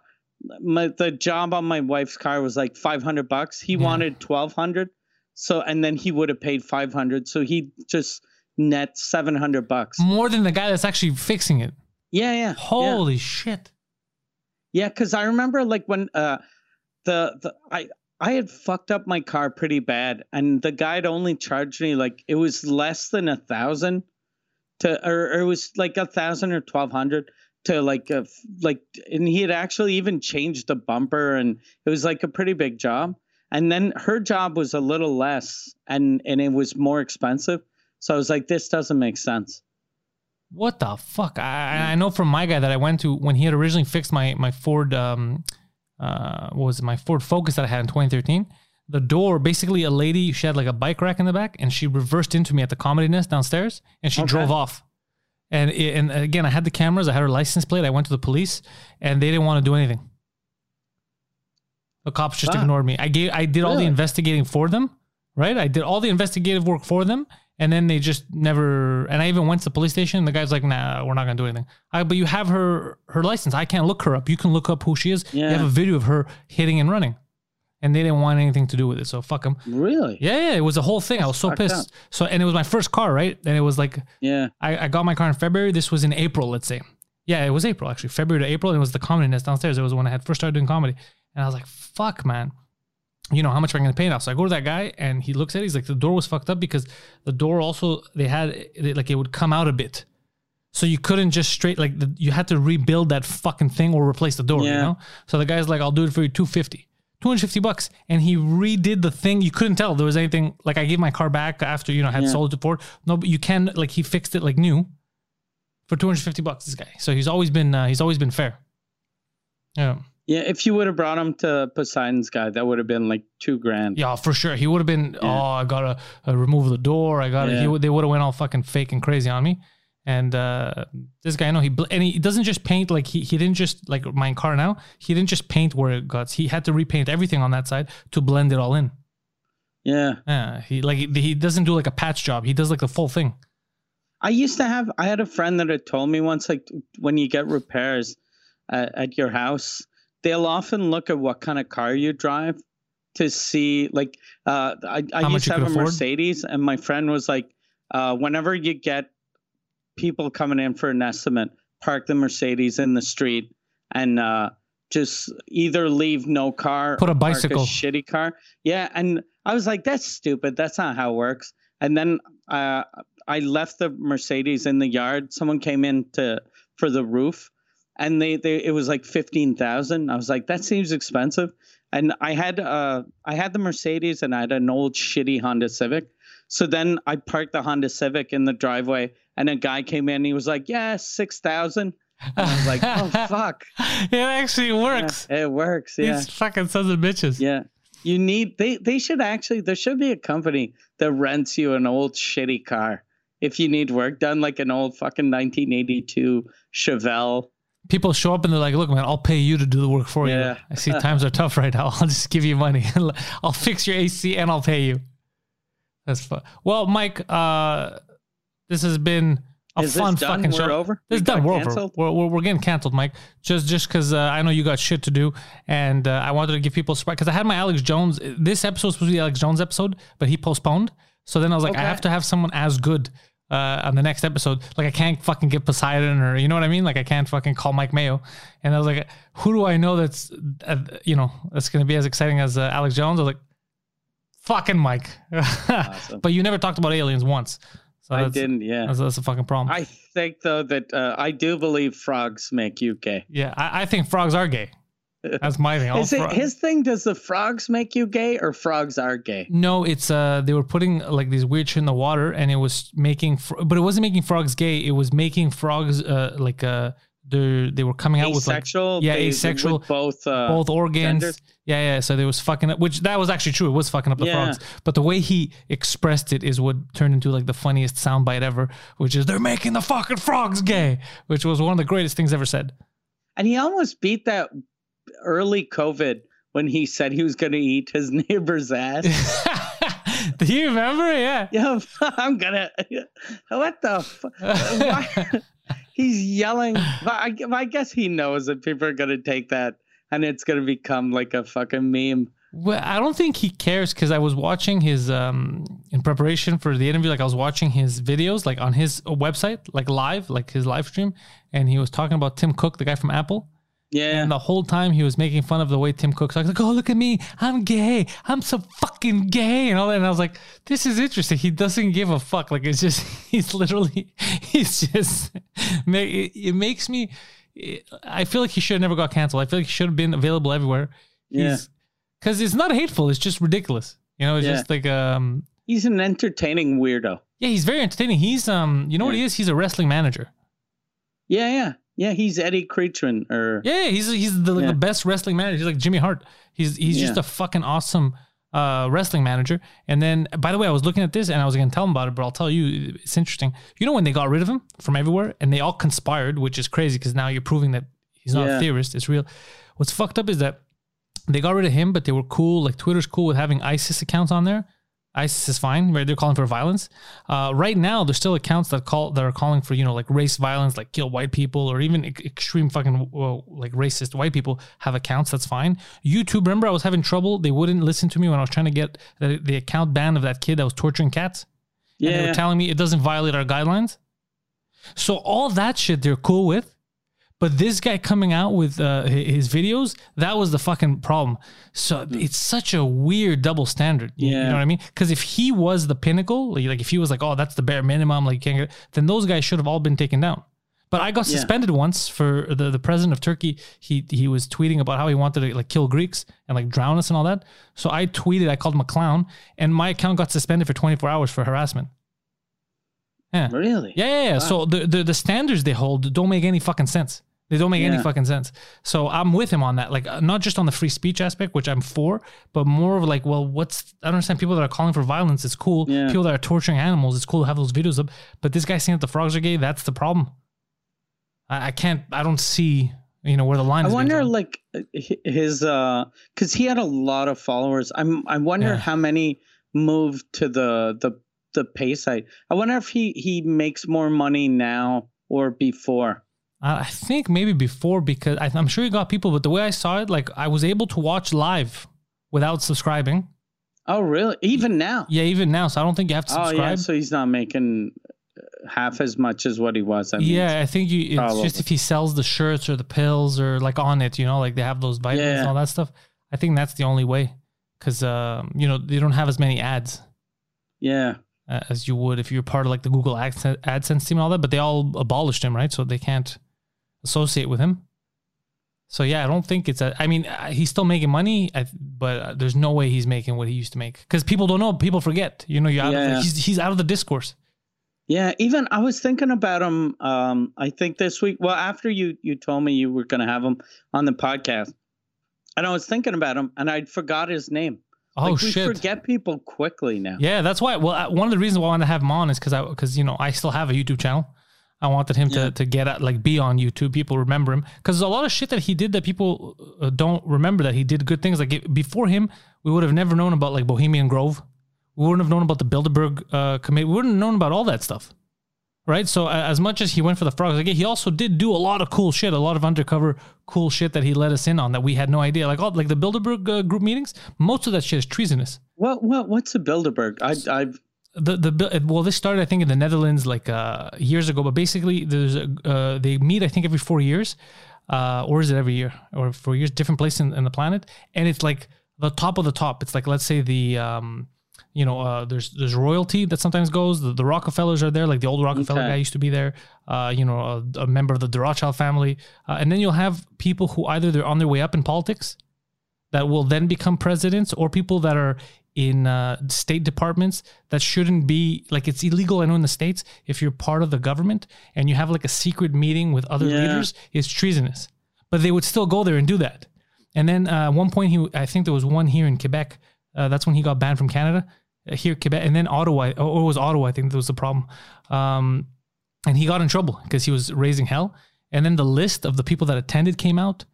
my the job on my wife's car was like 500 bucks he Yeah. wanted 1200 so and then he would have paid 500 so he just net 700 bucks More than the guy that's actually fixing it. yeah yeah yeah. Holy shit. Yeah, because I remember like when uh the the I I had fucked up my car pretty bad, and the guy had only charged me like it was less than a thousand to, or, or it was like a thousand or twelve hundred to like a, like, and he had actually even changed the bumper, and it was like a pretty big job. And then her job was a little less, and and it was more expensive. So I was like, this doesn't make sense. What the fuck? I, I know from my guy that I went to when he had originally fixed my my Ford um uh what was it my Ford Focus that I had in 2013. The door, basically, a lady she had like a bike rack in the back, and she reversed into me at the Comedy Nest downstairs, and she Okay. drove off. And it, and again, I had the cameras, I had her license plate. I went to the police, and they didn't want to do anything. The cops just Wow. ignored me. I gave I did all the investigating for them, right? I did all the investigative work for them, and then they just never. And I even went to the police station. And the guy's like, "Nah, we're not gonna do anything." I, but you have her her license. I can't look her up. You can look up who she is. Yeah. You have a video of her hitting and running, and they didn't want anything to do with it. So fuck them. Really? Yeah, yeah, it was a whole thing. I was so fucked pissed. So and it was my first car, right? And it was like Yeah. I, I got my car in February. This was in April, let's say. Yeah, it was April actually, February to April. And it was the comedy nest downstairs. It was when I had first started doing comedy, and I was like, "Fuck, man." You know how much am I going to pay now? So I go to that guy, and he looks at it. He's like, "The door was fucked up because the door also they had it, like it would come out a bit, so you couldn't just straight like the, you had to rebuild that fucking thing or replace the door. You know. So the guy's like, "I'll do it for you, 250 250 bucks," and he redid the thing. You couldn't tell there was anything. Like I gave my car back after you know I had Yeah. sold it to Ford. No, but you can like he fixed it like new for 250 bucks this guy so he's always been uh, he's always been fair yeah Yeah, if you would have brought him to Poseidon's guy, that would have been like two grand. yeah for sure he would have been oh i gotta uh, remove the door i gotta Yeah. would they would have went all fucking fake and crazy on me and uh this guy I know he bl- and he doesn't just paint like he, he didn't just like my car now he didn't just paint where it got he had to repaint everything on that side to blend it all in Yeah. yeah he like he, he doesn't do like a patch job he does like the full thing I used to have, I had a friend that had told me once, like, when you get repairs at, at your house, they'll often look at what kind of car you drive to see, like, uh, I, I used to have a afford? Mercedes, and my friend was like, uh, whenever you get people coming in for an estimate, park the Mercedes in the street and, uh, just either leave no car Put a bicycle. shitty car. Yeah, and I was like, that's stupid. That's not how it works. And then uh, I left the Mercedes in the yard. Someone came in to for the roof, and they, they it was like fifteen thousand. I was like, that seems expensive. And I had uh I had the Mercedes and I had an old shitty Honda Civic. So then I parked the Honda Civic in the driveway, and a guy came in. And he was like, "Yeah, six thousand. I was like, "Oh fuck, it actually works Yeah, it works." Yeah, these fucking sons of bitches yeah. You need they they should actually there should be a company that rents you an old shitty car if you need work done like an old fucking 1982 Chevelle. people show up and they're like, "Look, man, I'll pay you to do the work for Yeah. you." I see times are tough right now. I'll just give you money. I'll fix your AC and I'll pay you. That's fun. Well, Mike, uh, this has been a Is fun fucking We're show. over? This is We done. We're over. We're, we're, we're getting canceled, Mike. Just just because uh, I know you got shit to do, and uh, I wanted to give people surprise. because I had my Alex Jones. This episode was supposed to be the Alex Jones episode, but he postponed. So then I was like, I have to have someone as good uh, on the next episode. Like I can't fucking get Poseidon or you know what I mean. Like I can't fucking call Mike Mayo. And I was like, who do I know that's uh, you know that's gonna be as exciting as uh, Alex Jones? I was like, fucking Mike. But you never talked about aliens once. So I didn't, yeah. That's, that's a fucking problem. I think though that uh, I do believe frogs make you gay. yeah, I, I think frogs are gay. That's my thing. All Is it fro- his thing? Does the frogs make you gay or frogs are gay? No, it's uh they were putting like these weird shit in the water and it was making fr- but it wasn't making frogs gay, it was making frogs uh like uh they they were coming out with like asexual. yeah, they- asexual, with both uh, both organs. genders? Yeah, yeah. So they was fucking up, which that was actually true. It was fucking up the Yeah. frogs. But the way he expressed it is what turned into like the funniest soundbite ever, which is they're making the fucking frogs gay, which was one of the greatest things ever said. And he almost beat that early COVID when he said he was going to eat his neighbor's ass. Do you remember? Yeah. yeah, I'm gonna. What the? Fu- why? He's yelling. I, I guess he knows that people are gonna take that, and it's gonna become like a fucking meme. Well, I don't think he cares because I was watching his um in preparation for the interview. Like I was watching his videos, like on his website, like live, like his live stream, and he was talking about Tim Cook, the guy from Apple. Yeah, And the whole time he was making fun of the way Tim Cook's like, like, oh, look at me. I'm gay. I'm so fucking gay. And all that. And I was like, this is interesting. He doesn't give a fuck. Like, it's just, he's literally, he's just, it, makes me, I feel like he should have never got canceled. I feel like he should have been available everywhere. Yeah. Because it's not hateful. It's just ridiculous. You know, it's Yeah. just like, um, he's an entertaining weirdo. yeah, he's very entertaining. He's, um, you know what he is? He's a wrestling manager. Yeah, yeah, yeah. He's Eddie Creatchman, or Yeah, he's he's the, Yeah. the best wrestling manager. He's like Jimmy Hart. He's he's just a fucking awesome uh, wrestling manager. And then, by the way, I was looking at this and I was gonna tell him about it, but I'll tell you, it's interesting. You know when they got rid of him from everywhere and they all conspired, which is crazy because now you're proving that he's not a theorist. It's real. What's fucked up is that they got rid of him, but they were cool. Like Twitter's cool with having ISIS accounts on there. ISIS is fine, right? They're calling for violence. Uh, right now, there's still accounts that call that are calling for you know like race violence, like kill white people, or even e- extreme fucking well, like racist white people have accounts. That's fine. YouTube, remember I was having trouble. They wouldn't listen to me when I was trying to get the, the account ban of that kid that was torturing cats. And they yeah, were telling me it doesn't violate our guidelines. So all that shit they're cool with. But this guy coming out with uh, his videos, that was the fucking problem. So it's such a weird double standard. You, you know what I mean? Because if he was the pinnacle, like, like if he was like, oh, that's the bare minimum, like you can't get, then those guys should have all been taken down. But I got Yeah. suspended once for the, the president of Turkey. He he was tweeting about how he wanted to like kill Greeks and like drown us and all that. So I tweeted, I called him a clown, and my account got suspended for 24 hours for harassment. Yeah. really. Yeah, yeah, yeah. So the, the the standards they hold don't make any fucking sense. They don't make any fucking sense. So I'm with him on that. Like uh, not just on the free speech aspect, which I'm for, but more of like, well, what's I don't understand people that are calling for violence. It's cool. Yeah. People that are torturing animals. It's cool to have those videos up. But this guy saying that the frogs are gay, that's the problem. I, I can't. I don't see. You know where the line I wonder, like his, uh, because he had a lot of followers. I'm, I wonder Yeah. how many moved to the the the pay site. I wonder if he he makes more money now or before. I think maybe before because I, I'm sure he got people, but the way I saw it, like I was able to watch live without subscribing. Oh, really? Even now? Yeah, even now. So I don't think you have to Oh, subscribe. yeah. So he's not making uh, half as much as what he was. I mean, yeah, I think you. It's Probably. just if he sells the shirts or the pills or like on it, you know, like they have those vitamins and all that stuff. I think that's the only way, because um, you know they don't have as many ads yeah. as you would if you're part of like the Google AdSense, AdSense team and all that. But they all abolished him, right? So they can't associate with him. So yeah, I don't think it's a. I mean, uh, he's still making money, but uh, there's no way he's making what he used to make because people don't know. People forget. You know, of Yeah. he's he's out of the discourse. Yeah, even I was thinking about him. Um, I think this week. Well, after you you told me you were going to have him on the podcast, and I was thinking about him, and I forgot his name. Oh like, we shit! forget people quickly now. Yeah, that's why. Well, uh, one of the reasons why I wanted to have him on is because I, because you know, I still have a YouTube channel. I wanted him Yeah. to to get at, like be on YouTube. People remember him because there's a lot of shit that he did that people uh, don't remember that he did good things. Like it, before him, we would have never known about like Bohemian Grove. We wouldn't have known about the Bilderberg uh, committee. We wouldn't have known about all that stuff, right? So uh, as much as he went for the frogs, like he also did do a lot of cool shit, a lot of undercover cool shit that he let us in on that we had no idea. Like all like the Bilderberg uh, group meetings, most of that shit is treasonous. What what what's a Bilderberg? I I've the the well this started i think in the netherlands like uh years ago but basically there's a uh they meet i think every four years uh or is it every year or four years different place in, in the planet and it's like the top of the top it's like let's say the um you know uh there's there's royalty that sometimes goes the, the rockefellers are there like the old rockefeller Okay. guy used to be there uh you know a, a member of the rothschild family uh, and then you'll have people who either they're on their way up in politics that will then become presidents or people that are in uh, state departments that shouldn't be like it's illegal. I know in the states if you're part of the government and you have like a secret meeting with other Yeah. leaders, it's treasonous. But they would still go there and do that. And then uh, at one point, he I think there was one here in Quebec. Uh, that's when he got banned from Canada. Uh, here, Quebec, and then Ottawa. Or it was Ottawa. I think that was the problem. Um, and he got in trouble because he was raising hell. And then the list of the people that attended came out,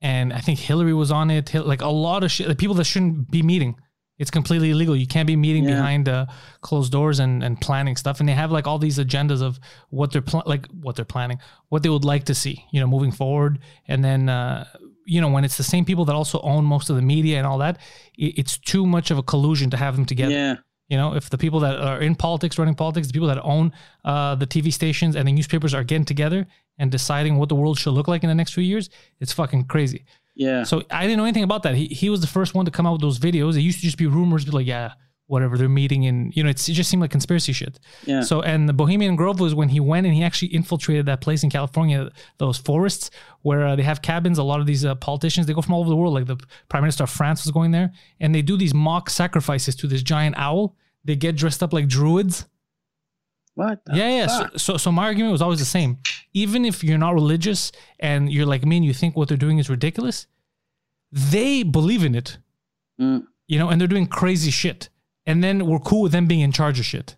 and I think Hillary was on it. Like a lot of shit. Like people that shouldn't be meeting. It's completely illegal. You can't be meeting Yeah. behind uh, closed doors and, and planning stuff. And they have like all these agendas of what they're pl- like what they're planning, what they would like to see, you know, moving forward. And then uh, you know when it's the same people that also own most of the media and all that, it, it's too much of a collusion to have them together. Yeah. You know, if the people that are in politics, running politics, the people that own uh, the TV stations and the newspapers are getting together and deciding what the world should look like in the next few years, it's fucking crazy. Yeah. So I didn't know anything about that. He he was the first one to come out with those videos. It used to just be rumors, be like, yeah, whatever they're meeting, and you know, it's, it just seemed like conspiracy shit. Yeah. So and the Bohemian Grove was when he went and he actually infiltrated that place in California, those forests where uh, they have cabins. A lot of these uh, politicians they go from all over the world. Like the Prime Minister of France was going there, and they do these mock sacrifices to this giant owl. They get dressed up like druids. What? Yeah, yeah. So, so, so my argument was always the same. Even if you're not religious and you're like me and you think what they're doing is ridiculous, they believe in it, Mm. you know, and they're doing crazy shit. And then we're cool with them being in charge of shit.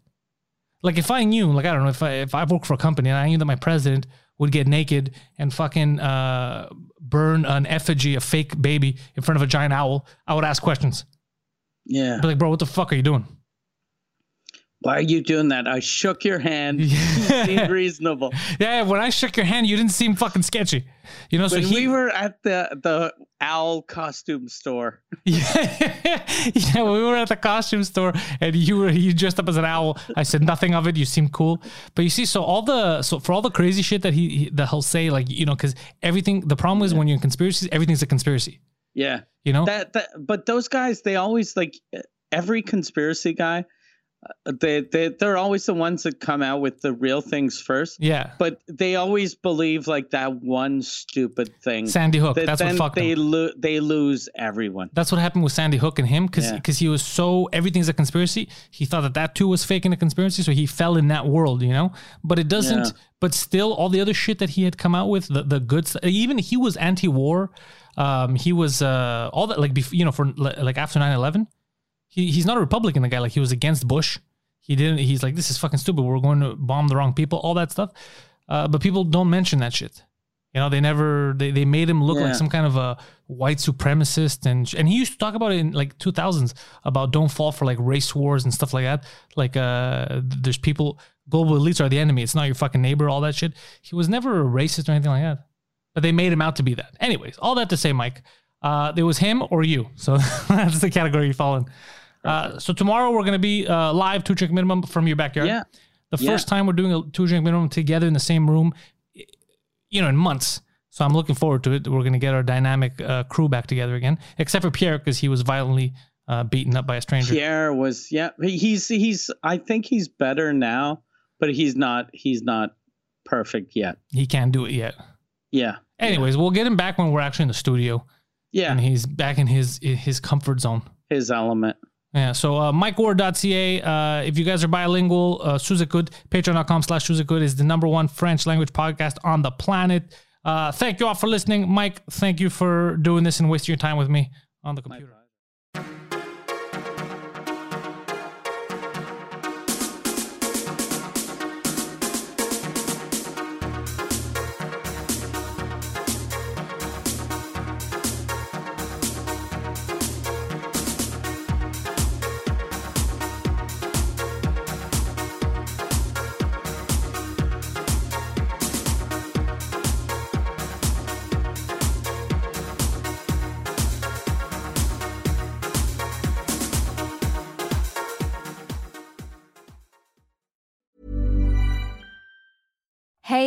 Like if I knew, like I don't know, if I if I worked for a company and I knew that my president would get naked and fucking uh, burn an effigy, a fake baby, in front of a giant owl, I would ask questions. Yeah. Be like, bro, what the fuck are you doing? Why are you doing that? I shook your hand. You seemed reasonable. Yeah, when I shook your hand, you didn't seem fucking sketchy. You know, so he, we were at the the owl costume store. Yeah, yeah. We were at the costume store, and you were you dressed up as an owl. I said nothing of it. You seem cool, but you see, so all the so for all the crazy shit that he, he that he'll say, like you know, because everything. The problem is when you're in conspiracies, everything's a conspiracy. Yeah. You know, That that but those guys they always like every conspiracy guy they they they're always the ones that come out with the real things first. yeah. But they always believe like that one stupid thing. Sandy Hook. that That's what fucked they him. lo- they lose everyone. That's what happened with Sandy Hook and him because Yeah. he was so everything's a conspiracy. He thought that that too was fake and a conspiracy, so he fell in that world, you know. But it doesn't. Yeah. But still, all the other shit that he had come out with, the the good stuff. Even he was anti-war. Um, he was uh all that like bef- you know for like after 9-11, he he's not a Republican. The guy like he was against Bush. He didn't. He's like this is fucking stupid. We're going to bomb the wrong people. All that stuff. Uh, but people don't mention that shit. You know, they never they, they made him look Yeah. like some kind of a white supremacist and and he used to talk about it in like 2000s about don't fall for like race wars and stuff like that. Like uh there's people global elites are the enemy. It's not your fucking neighbor, all that shit. He was never a racist or anything like that. But they made him out to be that. Anyways, all that to say, Mike, uh there was him or you. So that's the category you fall in. Uh, so tomorrow we're gonna be uh, live two drink minimum from your backyard. Yeah. The Yeah. first time we're doing a two drink minimum together in the same room, you know, in months. So I'm looking forward to it. We're going to get our dynamic uh, crew back together again, except for Pierre because he was violently uh, beaten up by a stranger. Pierre was yeah. He's he's I think he's better now, but he's not he's not perfect yet. He can't do it yet. Yeah. Anyways, we'll get him back when we're actually in the studio Yeah. and he's back in his his comfort zone. His element. Yeah, so uh, MikeWard.ca. Uh, if you guys are bilingual, uh, Sous Écoute, patreon.com slash Sous Écoute is the number one French language podcast on the planet. Uh, thank you all for listening. Mike, thank you for doing this and wasting your time with me on the computer.